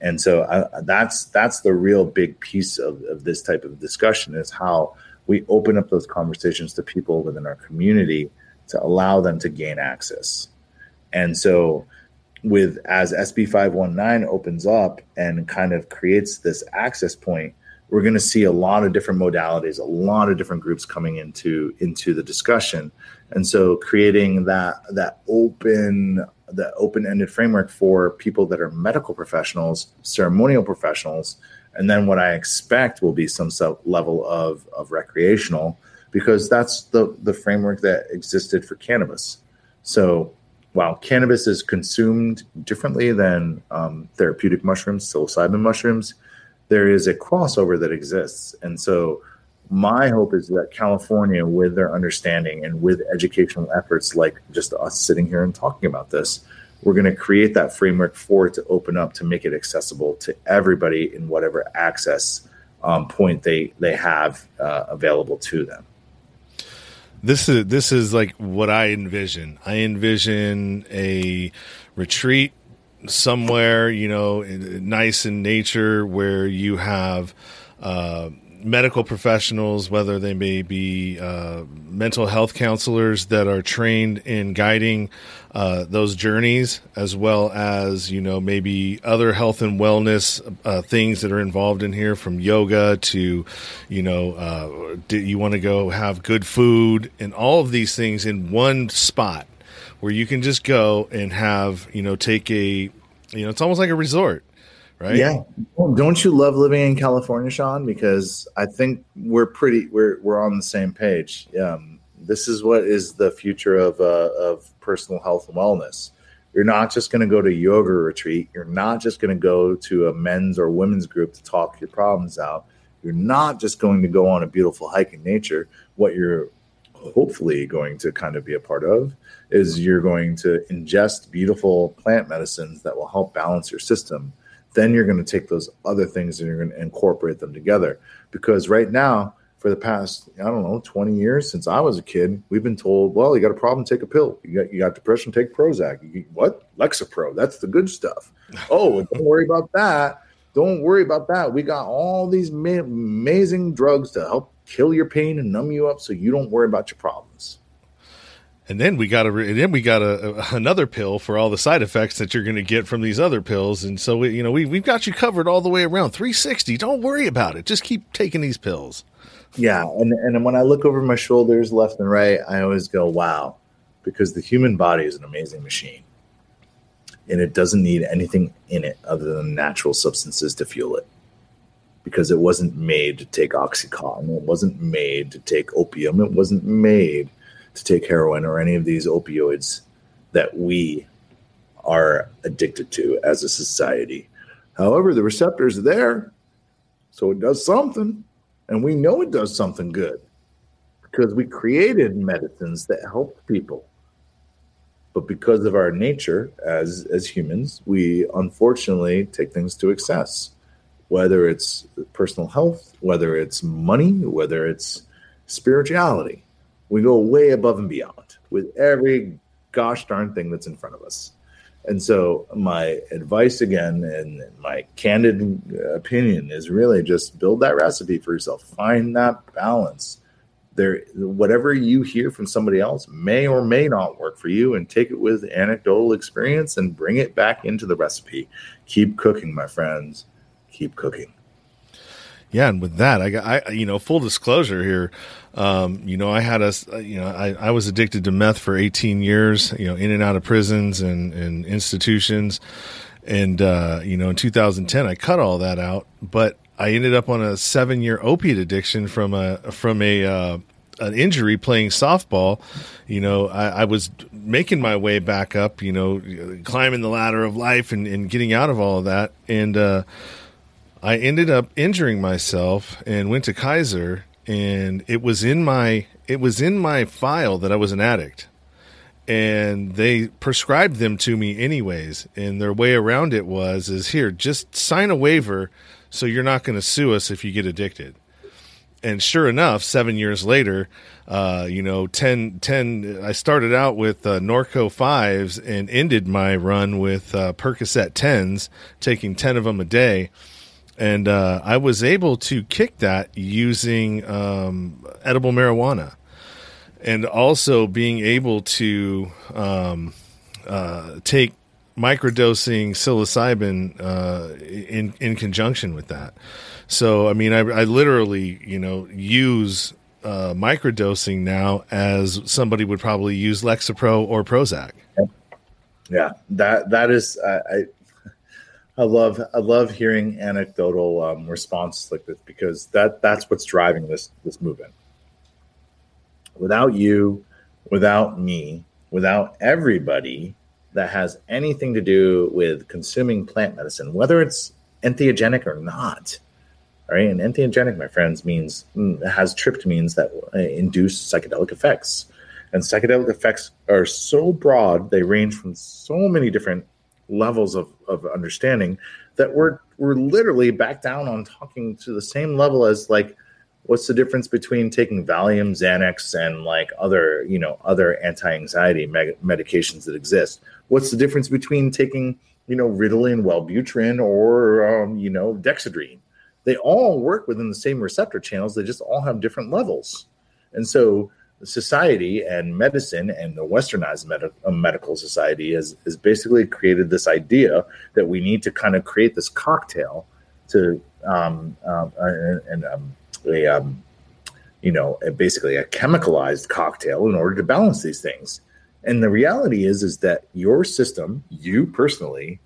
And so uh, that's that's the real big piece of, of this type of discussion is how we open up those conversations to people within our community to allow them to gain access. And so with as SB 519 opens up and kind of creates this access point, we're going to see a lot of different modalities, a lot of different groups coming into into the discussion. And so creating that that open the open-ended framework for people that are medical professionals, ceremonial professionals, and then what I expect will be some level of, of recreational because that's the, the framework that existed for cannabis. So while cannabis is consumed differently than um, therapeutic mushrooms, psilocybin mushrooms, there is a crossover that exists. And so my hope is that California, with their understanding and with educational efforts like just us sitting here and talking about this, we're going to create that framework for it to open up to make it accessible to everybody in whatever access um, point they they have uh, available to them. This is this is like what I envision. I envision a retreat somewhere, you know, nice in nature where you have. Uh, medical professionals, whether they may be uh, mental health counselors that are trained in guiding uh, those journeys, as well as you know maybe other health and wellness uh, things that are involved in here, from yoga to you know uh, you want to go have good food and all of these things in one spot where you can just go and have you know take a you know it's almost like a resort right? Yeah. Don't you love living in California, Sean? Because I think we're pretty we're we're on the same page. Um, this is what is the future of uh, of personal health and wellness. You're not just going to go to a yoga retreat. You're not just going to go to a men's or women's group to talk your problems out. You're not just going to go on a beautiful hike in nature. What you're hopefully going to kind of be a part of is you're going to ingest beautiful plant medicines that will help balance your system then you're going to take those other things and you're going to incorporate them together. Because right now, for the past, I don't know, 20 years since I was a kid, we've been told, well, you got a problem, take a pill. You got you got depression, take Prozac. You, what? Lexapro. That's the good stuff. Oh, don't worry about that. Don't worry about that. We got all these ma- amazing drugs to help kill your pain and numb you up so you don't worry about your problems and then we got a then we got a, another pill for all the side effects that you're going to get from these other pills. And so we, you know we we've got you covered all the way around. 360 don't worry about it. Just keep taking these pills. Yeah. And and when i look over my shoulders left and right i always go wow. Because the human body is an amazing machine. And it doesn't need anything in it other than natural substances to fuel it. Because it wasn't made to take oxycontin. It wasn't made to take opium. It wasn't made to take heroin or any of these opioids that we are addicted to as a society. However the receptors are there so it does something and we know it does something good because we created medicines that help people. But because of our nature as as humans we unfortunately take things to excess whether it's personal health whether it's money whether it's spirituality we go way above and beyond with every gosh darn thing that's in front of us. And so my advice again and my candid uh, opinion is really just build that recipe for yourself. Find that balance. There whatever you hear from somebody else may or may not work for you and take it with anecdotal experience and bring it back into the recipe. Keep cooking my friends. Keep cooking yeah and with that i got i you know full disclosure here um, you know i had a you know I, I was addicted to meth for 18 years you know in and out of prisons and, and institutions and uh, you know in 2010 i cut all that out but I ended up on a seven year opiate addiction from a from a uh, an injury playing softball. You know, I, I, was making my way back up. You know, climbing the ladder of life and, and getting out of all of that, and uh, I ended up injuring myself and went to Kaiser, and it was in my it was in my file that I was an addict. And they prescribed them to me anyways. And their way around it was is here, just sign a waiver so you're not going to sue us if you get addicted. And sure enough, seven years later, uh, you know, 10, 10, I started out with uh, Norco 5s and ended my run with uh, Percocet 10s, taking 10 of them a day. And uh, I was able to kick that using um, edible marijuana and also being able to um, uh, take microdosing psilocybin uh, in in conjunction with that. So I mean, I, I literally you know use uh, microdosing now as somebody would probably use Lexapro or Prozac. Yeah, that that is I I love I love hearing anecdotal um, responses like this because that that's what's driving this this movement. Without you, without me, without everybody, that has anything to do with consuming plant medicine, whether it's entheogenic or not. Right, and entheogenic, my friends, means mm, has tryptamines that uh, induce psychedelic effects, and psychedelic effects are so broad; they range from so many different levels of, of understanding that we're we're literally back down on talking to the same level as like what's the difference between taking Valium, Xanax, and like other you know other anti-anxiety medications that exist? What's the difference between taking you know Ritalin, Wellbutrin, or um, you know Dexedrine? They all work within the same receptor channels. They just all have different levels, and so society and medicine and the westernized med- uh, medical society has, has basically created this idea that we need to kind of create this cocktail to um, um, uh, and um, a um, you know basically a chemicalized cocktail in order to balance these things. And the reality is is that your system you personally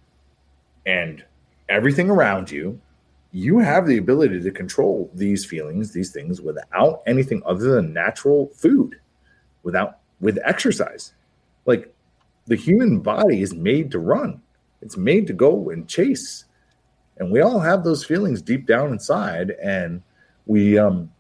and everything around you you have the ability to control these feelings these things without anything other than natural food without with exercise. Like the human body is made to run. It's made to go and chase. And we all have those feelings deep down inside and we um,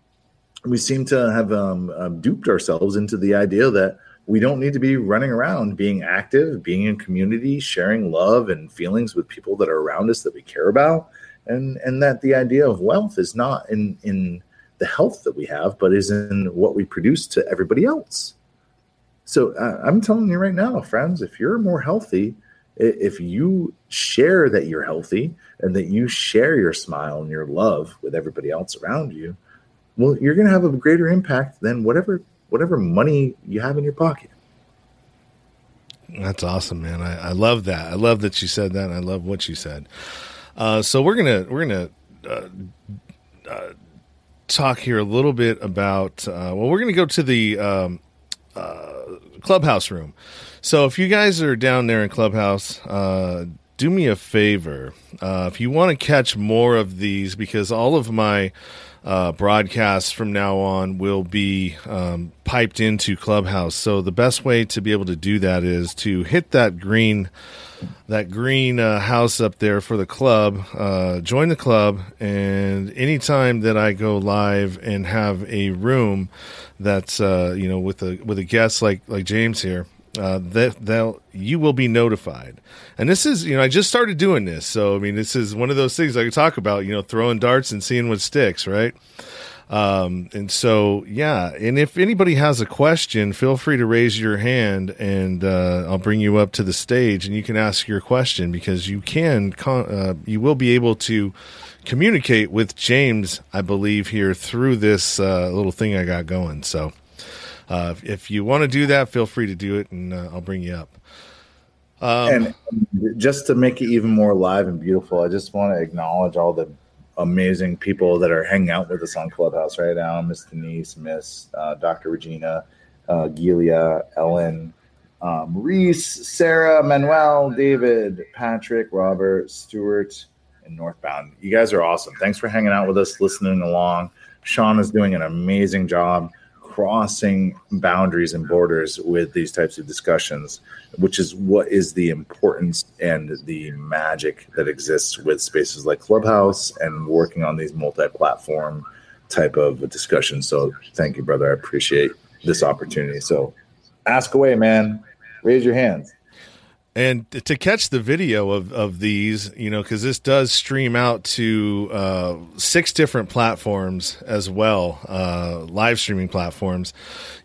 we seem to have um, um, duped ourselves into the idea that we don't need to be running around being active, being in community, sharing love and feelings with people that are around us that we care about, and and that the idea of wealth is not in in the health that we have, but is in what we produce to everybody else. So uh, I'm telling you right now, friends, if you're more healthy, if you share that you're healthy and that you share your smile and your love with everybody else around you, well, you're going to have a greater impact than whatever whatever money you have in your pocket. That's awesome, man. I, I love that. I love that you said that. I love what you said. Uh, so we're gonna we're gonna uh, uh, talk here a little bit about. Uh, well, we're gonna go to the um, uh, Clubhouse room. So if you guys are down there in Clubhouse, uh, do me a favor. If you want to catch more of these, because all of my uh, broadcasts from now on will be um, piped into Clubhouse. So the best way to be able to do that is to hit that green that green uh, house up there for the club. Uh, join the club, and anytime that I go live and have a room that's uh, you know with a with a guest like like James here, uh, that they'll you will be notified. And this is you know I just started doing this, so I mean this is one of those things I could talk about. You know, throwing darts and seeing what sticks, right? Um, and so, yeah. And if anybody has a question, feel free to raise your hand and uh, I'll bring you up to the stage and you can ask your question because you can, con- uh, you will be able to communicate with James, I believe, here through this uh, little thing I got going. So, uh, if you want to do that, feel free to do it and uh, I'll bring you up. Um, and just to make it even more live and beautiful, I just want to acknowledge all the amazing people that are hanging out with us on Clubhouse right now. Miss Denise, Miss uh, Dr. Regina, uh, Gilia, Ellen, um, Reese, Sarah, Manuel, David, Patrick, Robert, Stewart, and Northbound. You guys are awesome. Thanks for hanging out with us, listening along. Sean is doing an amazing job crossing boundaries and borders with these types of discussions, which is what is the importance and the magic that exists with spaces like Clubhouse and working on these multi platform type of discussions. So thank you, brother. I appreciate this opportunity. So ask away, man. Raise your hands. And to catch the video of, of these, you know, because this does stream out to uh, six different platforms as well, uh, live streaming platforms.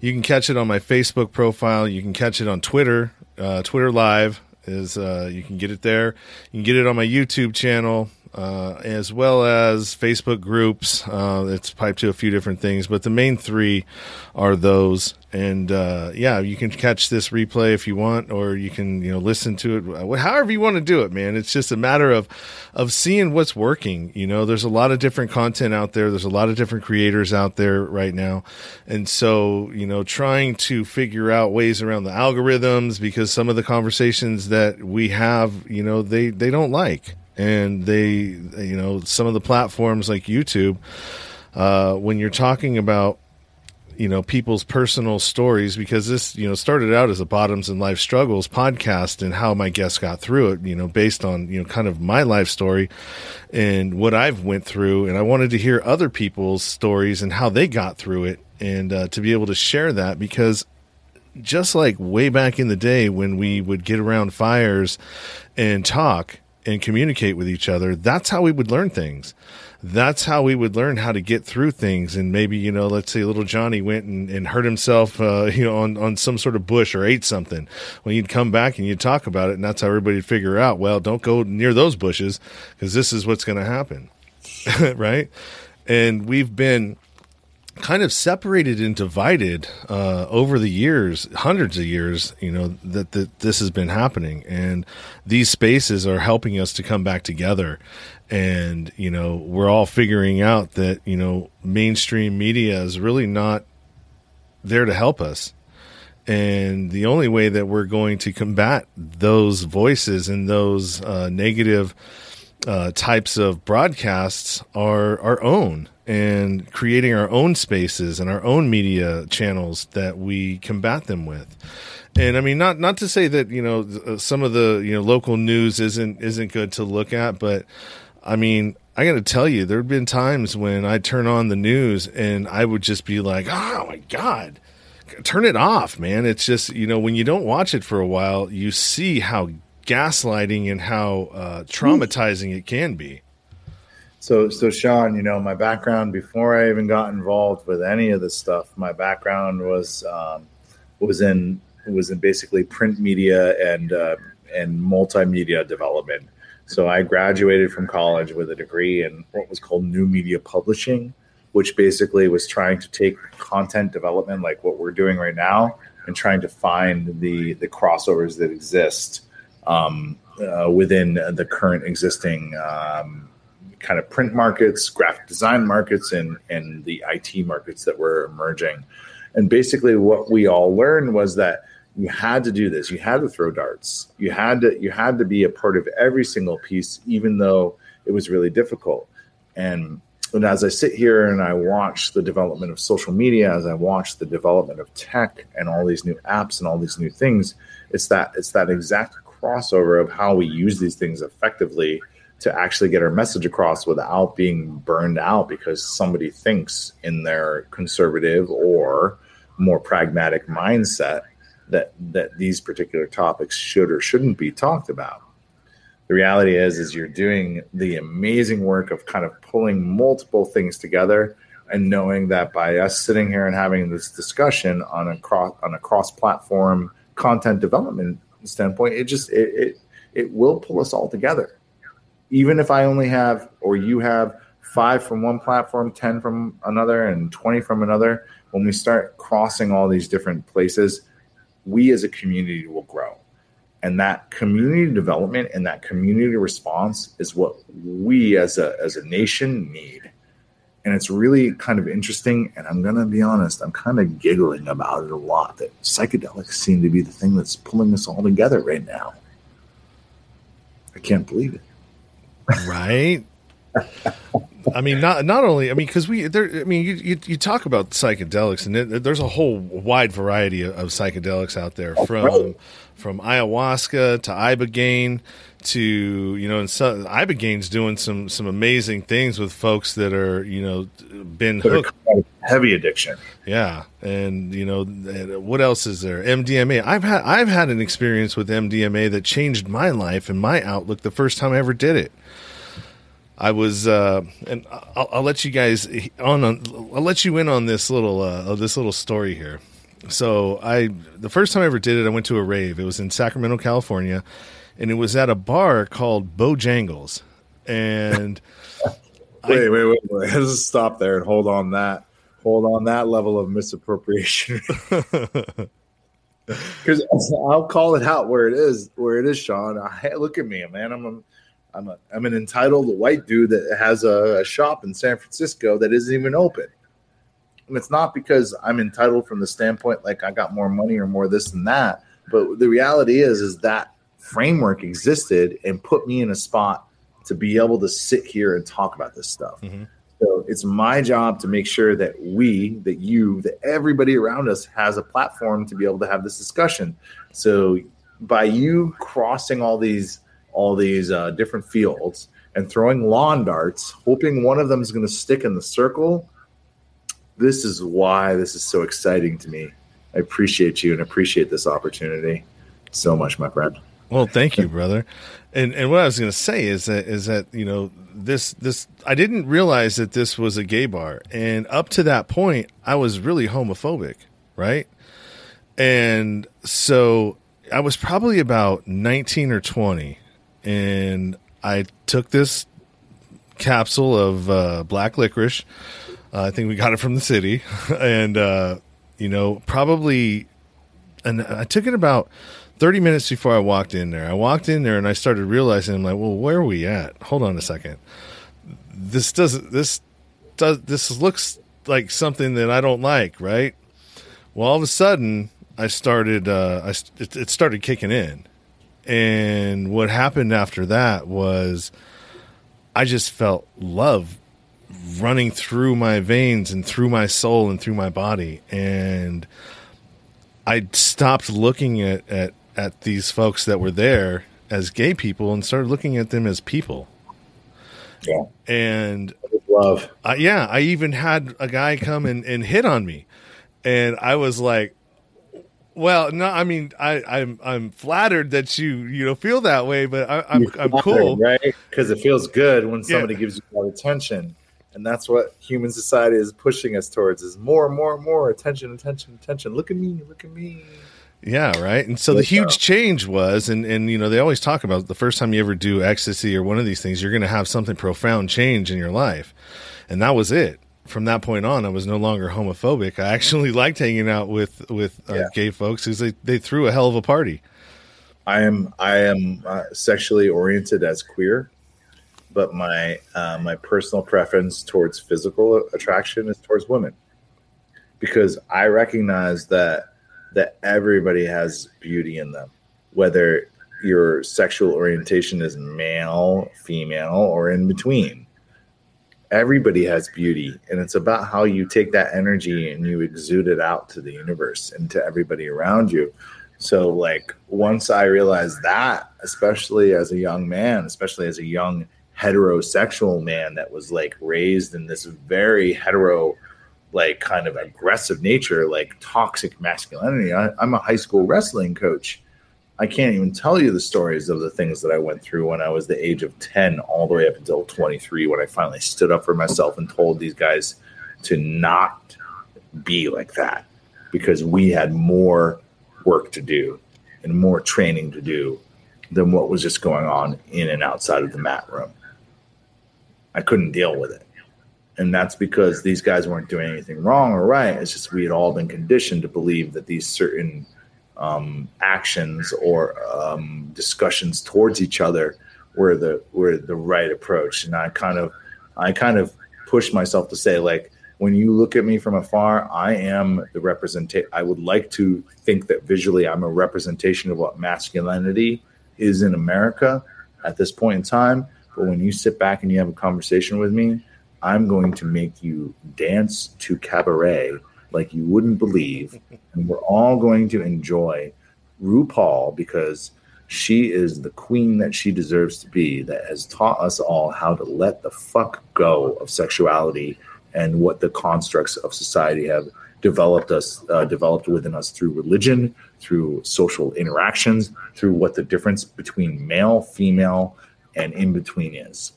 You can catch it on my Facebook profile. You can catch it on Twitter. Uh, Twitter Live is uh, you can get it there. You can get it on my YouTube channel uh, as well as Facebook groups. Uh, it's piped to a few different things, but the main three are those. And uh, yeah, you can catch this replay if you want, or you can you know listen to it however you want to do it, man. It's just a matter of of seeing what's working. You know, there's a lot of different content out there. There's a lot of different creators out there right now, and so you know, trying to figure out ways around the algorithms because some of the conversations that we have, you know, they they don't like and they you know some of the platforms like youtube uh, when you're talking about you know people's personal stories because this you know started out as a bottoms and life struggles podcast and how my guests got through it you know based on you know kind of my life story and what i've went through. And i wanted to hear other people's stories and how they got through it and uh, to be able to share that because just like way back in the day when we would get around fires and talk and communicate with each other, that's how we would learn things. That's how we would learn how to get through things. And maybe, you know, let's say little Johnny went and, and hurt himself, uh, you know, on, on some sort of bush or ate something. Well, you'd come back and you'd talk about it. And that's how everybody would figure out, well, don't go near those bushes because this is what's going to happen. right. And we've been, kind of separated and divided uh, over the years, hundreds of years, you know, that, that this has been happening. And these spaces are helping us to come back together. And, you know, we're all figuring out that, you know, mainstream media is really not there to help us. And the only way that we're going to combat those voices and those uh, negative uh, types of broadcasts are our own and creating our own spaces and our own media channels that we combat them with. And I mean, not not to say that you know uh, some of the you know local news isn't isn't good to look at, but I mean, I got to tell you, there have been times when I turn on the news and I would just be like, "Oh my god." Turn it off, man. It's just, you know, when you don't watch it for a while, you see how gaslighting and how uh, traumatizing it can be. So, so Sean, you know, my background before I even got involved with any of this stuff, my background was um, was in was in basically print media and uh, and multimedia development. So I graduated from college with a degree in what was called new media publishing, which basically was trying to take content development like what we're doing right now and trying to find the the crossovers that exist um, uh, within the current existing um, kind of print markets, graphic design markets, and and the IT markets that were emerging. And basically, what we all learned was that you had to do this. You had to throw darts. You had to you had to be a part of every single piece, even though it was really difficult. And and as I sit here and I watch the development of social media, as I watch the development of tech and all these new apps and all these new things, it's that it's that exact crossover of how we use these things effectively to actually get our message across without being burned out because somebody thinks in their conservative or more pragmatic mindset that that these particular topics should or shouldn't be talked about. The reality is is you're doing the amazing work of kind of pulling multiple things together and knowing that by us sitting here and having this discussion on a cross on a cross platform content development standpoint it just it, it it will pull us all together. Even if i only have or you have five from one platform 10 from another and 20 from another when we start crossing all these different places we as a community will grow. And that community development and that community response is what we as a as a nation need and it's really kind of interesting and i'm going to be honest i'm kind of giggling about it a lot that psychedelics seem to be the thing that's pulling us all together right now. I can't believe it. Right? I mean, not not only I mean because we there. I mean, you, you, you talk about psychedelics, and it, there's a whole wide variety of, of psychedelics out there from from ayahuasca to ibogaine to you know, and so, ibogaine's doing some some amazing things with folks that are you know been hooked heavy addiction. Yeah, and you know what else is there? MDMA. I've had I've had an experience with MDMA that changed my life and my outlook the first time I ever did it. I was, uh, and I'll, I'll, let you guys on. I'll let you in on this little uh, this little story here. So I, the first time I ever did it, I went to a rave. It was in Sacramento, California, and it was at a bar called Bojangles. And wait, I, wait, wait, wait. Let's stop there and hold on that. Hold on that level of misappropriation. Because I'll call it out where it is. Where it is, Sean. I, look at me, man. I'm a I'm a I'm an entitled white dude that has a, a shop in San Francisco that isn't even open. And it's not because I'm entitled from the standpoint like I got more money or more this and that. But the reality is, is that framework existed and put me in a spot to be able to sit here and talk about this stuff. Mm-hmm. So it's my job to make sure that we, that you, that everybody around us has a platform to be able to have this discussion. So by you crossing all these all these uh, different fields and throwing lawn darts, hoping one of them is going to stick in the circle. This is why this is so exciting to me. I appreciate you and appreciate this opportunity so much, my friend. Well, thank you, brother. And and what I was going to say is that is that you know this this I didn't realize that this was a gay bar, and up to that point, I was really homophobic, right? And so I was probably about nineteen or twenty, and I took this capsule of uh, black licorice. Uh, I think we got it from the city, and uh, you know, probably, and I took it about thirty minutes before I walked in there. I walked in there and I started realizing, I'm like, well, where are we at? Hold on a second. This doesn't. This does. This looks like something that I don't like, right? Well, all of a sudden, I started. Uh, I it, it started kicking in and what happened after that was I just felt love running through my veins and through my soul and through my body. And I stopped looking at, at, at these folks that were there as gay people and started looking at them as people. Yeah. And love. I, yeah, I even had a guy come and, and hit on me. And I was like, well, no, I mean, I, I'm I'm flattered that you you know feel that way, but I, am I'm, I'm cool, right? Because it feels good when somebody yeah. gives you that attention, and that's what human society is pushing us towards: is more, and more, and more attention, attention, attention. Look at me, look at me. Yeah, right. And so the huge change was, and and you know, they always talk about the first time you ever do ecstasy or one of these things, you're going to have something profound change in your life, and that was it from that point on, I was no longer homophobic. I actually liked hanging out with with uh, yeah. gay folks because they they threw a hell of a party. I am I am uh, sexually oriented as queer, but my uh, my personal preference towards physical attraction is towards women, because I recognize that that everybody has beauty in them, whether your sexual orientation is male, female, or in between. Everybody has beauty, and it's about how you take that energy and you exude it out to the universe and to everybody around you. So, like, once I realized that, especially as a young man, especially as a young heterosexual man that was like raised in this very hetero, like, kind of aggressive nature, like toxic masculinity, I, I'm a high school wrestling coach I can't even tell you the stories of the things that I went through when I was the age of 10 all the way up until 23 when I finally stood up for myself and told these guys to not be like that because we had more work to do and more training to do than what was just going on in and outside of the mat room. I couldn't deal with it. And that's because these guys weren't doing anything wrong or right. It's just we had all been conditioned to believe that these certain um, actions or um, discussions towards each other were the were the right approach. And I kind of I kind of pushed myself to say like when you look at me from afar, I am the representation. I would like to think that visually I'm a representation of what masculinity is in America at this point in time. But when you sit back and you have a conversation with me, I'm going to make you dance to cabaret like you wouldn't believe. and we're all going to enjoy RuPaul because she is the queen that she deserves to be, that has taught us all how to let the fuck go of sexuality and what the constructs of society have developed us uh, developed within us through religion through social interactions through what the difference between male female and in between is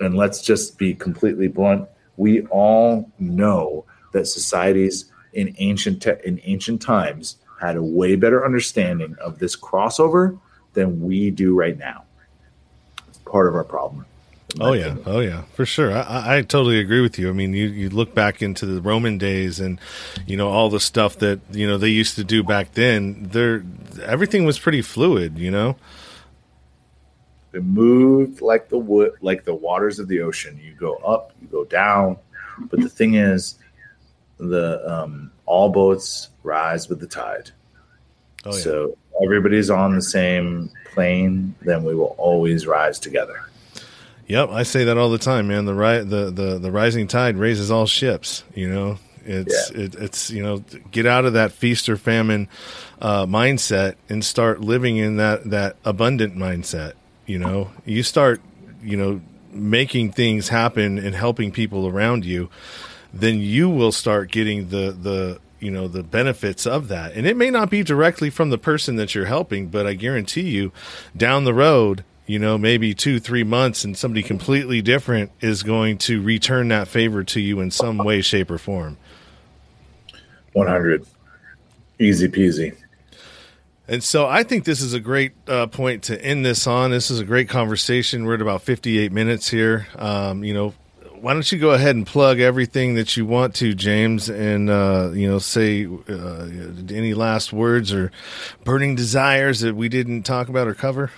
and let's just be completely blunt we all know that societies in ancient te- in ancient times had a way better understanding of this crossover than we do right now. It's part of our problem. Oh yeah, opinion. oh yeah, for sure. I, I totally agree with you. I mean, you, you look back into the Roman days, and you know all the stuff that you know they used to do back then. There, everything was pretty fluid. You know, it moved like the wood, like the waters of the ocean. You go up, you go down. But the thing is, the um, all boats rise with the tide. Oh, yeah. So everybody's on the same plane, then we will always rise together. Yep, I say that all the time, man. The ri- the, the the rising tide raises all ships. You know, it's yeah. it, it's you know get out of that feast or famine uh, mindset and start living in that that abundant mindset. You know, you start you know making things happen and helping people around you then you will start getting the the you know the benefits of that. And it may not be directly from the person that you're helping but i guarantee you down the road you know maybe two three months and somebody completely different is going to return that favor to you in some way shape or form. 100 easy peasy and so I think this is a great uh, point to end this on. This is a great conversation. We're at about 58 minutes here. Um, you know, why don't you go ahead and plug everything that you want to, James, and uh, you know, say uh, any last words or burning desires that we didn't talk about or cover?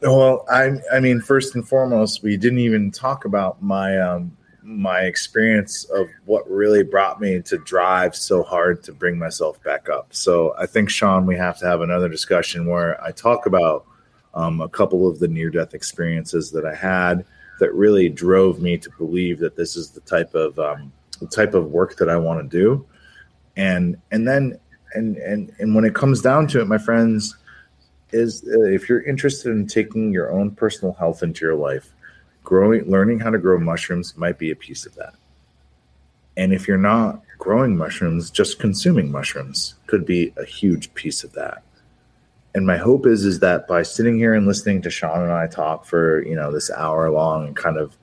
Well, I, I mean, first and foremost, we didn't even talk about my um, my experience of what really brought me to drive so hard to bring myself back up. So I think, Sean, we have to have another discussion where I talk about um, a couple of the near death experiences that I had that really drove me to believe that this is the type of um, the type of work that I want to do. And and then and and and when it comes down to it, my friends, is uh, if you're interested in taking your own personal health into your life, growing learning how to grow mushrooms might be a piece of that. And if you're not growing mushrooms, just consuming mushrooms could be a huge piece of that and my hope is is that by sitting here and listening to Sean and I talk for you know this hour long and kind of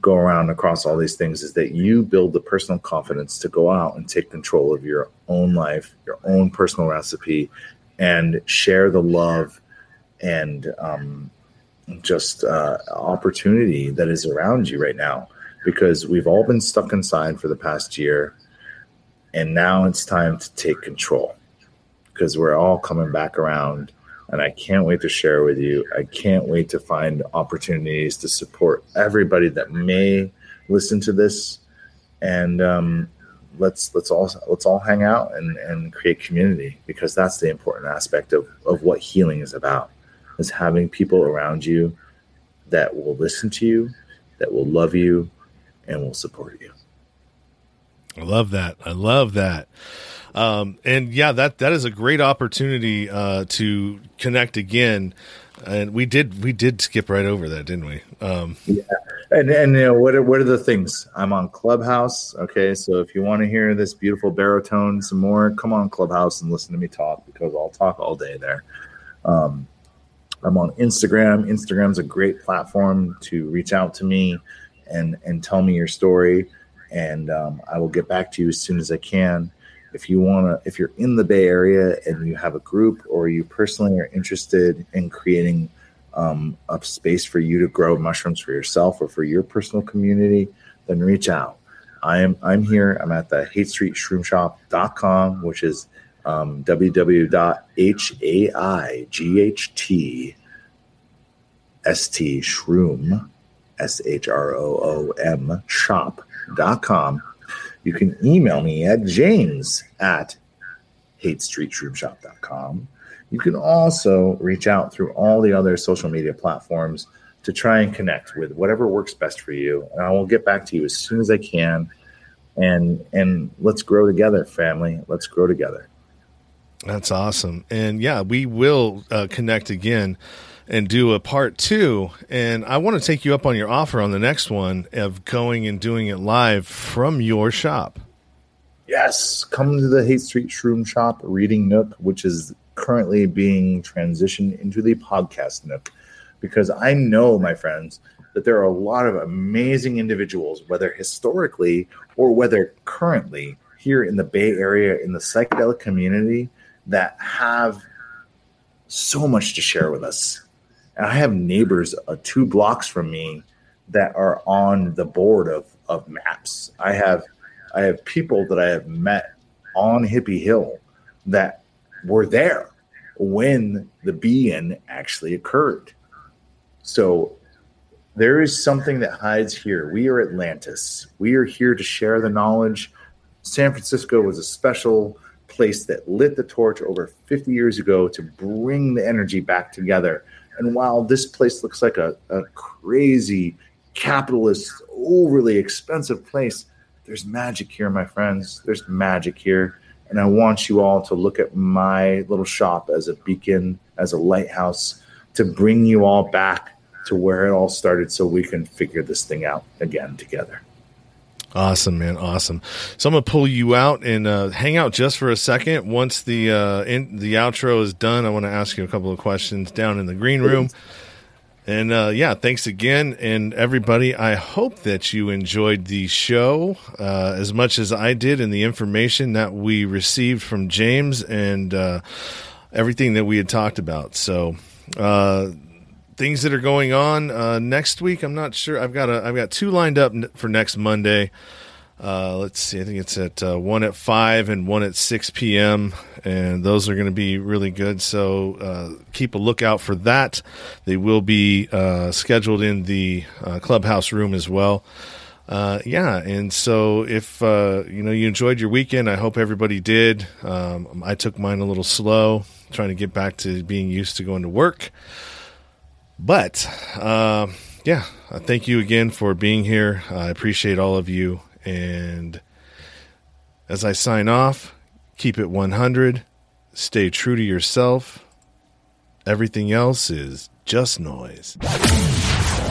go around across all these things is that you build the personal confidence to go out and take control of your own life, your own personal recipe, and share the love and um, just uh, opportunity that is around you right now. Because we've all been stuck inside for the past year, and now it's time to take control. Because we're all coming back around and I can't wait to share with you. I can't wait to find opportunities to support everybody that may listen to this. And um, let's let's all let's all hang out and and create community because that's the important aspect of of what healing is about is having people around you that will listen to you that will love you and will support you. I love that. I love that. Um, and yeah that that is a great opportunity uh, to connect again. And we did we did skip right over that didn't we? Um, yeah. And and you know what are what are the things? I'm on Clubhouse. Okay, so if you want to hear this beautiful baritone some more, come on Clubhouse and listen to me talk because I'll talk all day there. Um, I'm on Instagram. Instagram's a great platform to reach out to me and and tell me your story, and um, I will get back to you as soon as I can. If you want to, if you're in the Bay Area and you have a group or you personally are interested in creating um, a space for you to grow mushrooms for yourself or for your personal community, then reach out. I am I'm here. I'm at the Haight Street Shroom Shop.com, which is um, shroom shop.com. You can email me at james at haightstreetshroomshop.com. You can also reach out through all the other social media platforms to try and connect with whatever works best for you. And I will get back to you as soon as I can. And and let's grow together, family. Let's grow together. That's awesome. And yeah, we will uh, connect again and do a part two. And I want to take you up on your offer on the next one of going and doing it live from your shop. Yes, come to the Haight Street Shroom Shop Reading Nook, which is currently being transitioned into the podcast nook because I know, my friends, that there are a lot of amazing individuals, whether historically or whether currently here in the Bay Area in the psychedelic community, that have so much to share with us. And I have neighbors uh, two blocks from me that are on the board of, of MAPS. I have I have people that I have met on Hippie Hill that were there when the be-in actually occurred. So there is something that hides here. We are Atlantis. We are here to share the knowledge. San Francisco was a special place that lit the torch over 50 years ago to bring the energy back together. And while this place looks like a, a crazy capitalist, overly expensive place, there's magic here, my friends. There's magic here. And I want you all to look at my little shop as a beacon, as a lighthouse to bring you all back to where it all started so we can figure this thing out again together. Awesome, man. Awesome. So I'm to pull you out and uh, hang out just for a second. Once the uh, in, the outro is done, I want to ask you a couple of questions down in the green room. And uh, yeah, thanks again. And everybody, I hope that you enjoyed the show uh, as much as I did and the information that we received from James and uh, everything that we had talked about. So, uh, things that are going on uh, next week, I'm not sure. I've got a, I've got two lined up for next Monday. Uh, let's see. I think it's at uh, one at five and one at six p.m. And those are going to be really good. So uh, keep a lookout for that. They will be uh, scheduled in the uh, clubhouse room as well. Uh, yeah, and so if you know you enjoyed your weekend, I hope everybody did. Um, I took mine a little slow, trying to get back to being used to going to work. But uh, yeah, uh, thank you again for being here. I appreciate all of you and as I sign off, keep it 100, stay true to yourself. Everything else is just noise.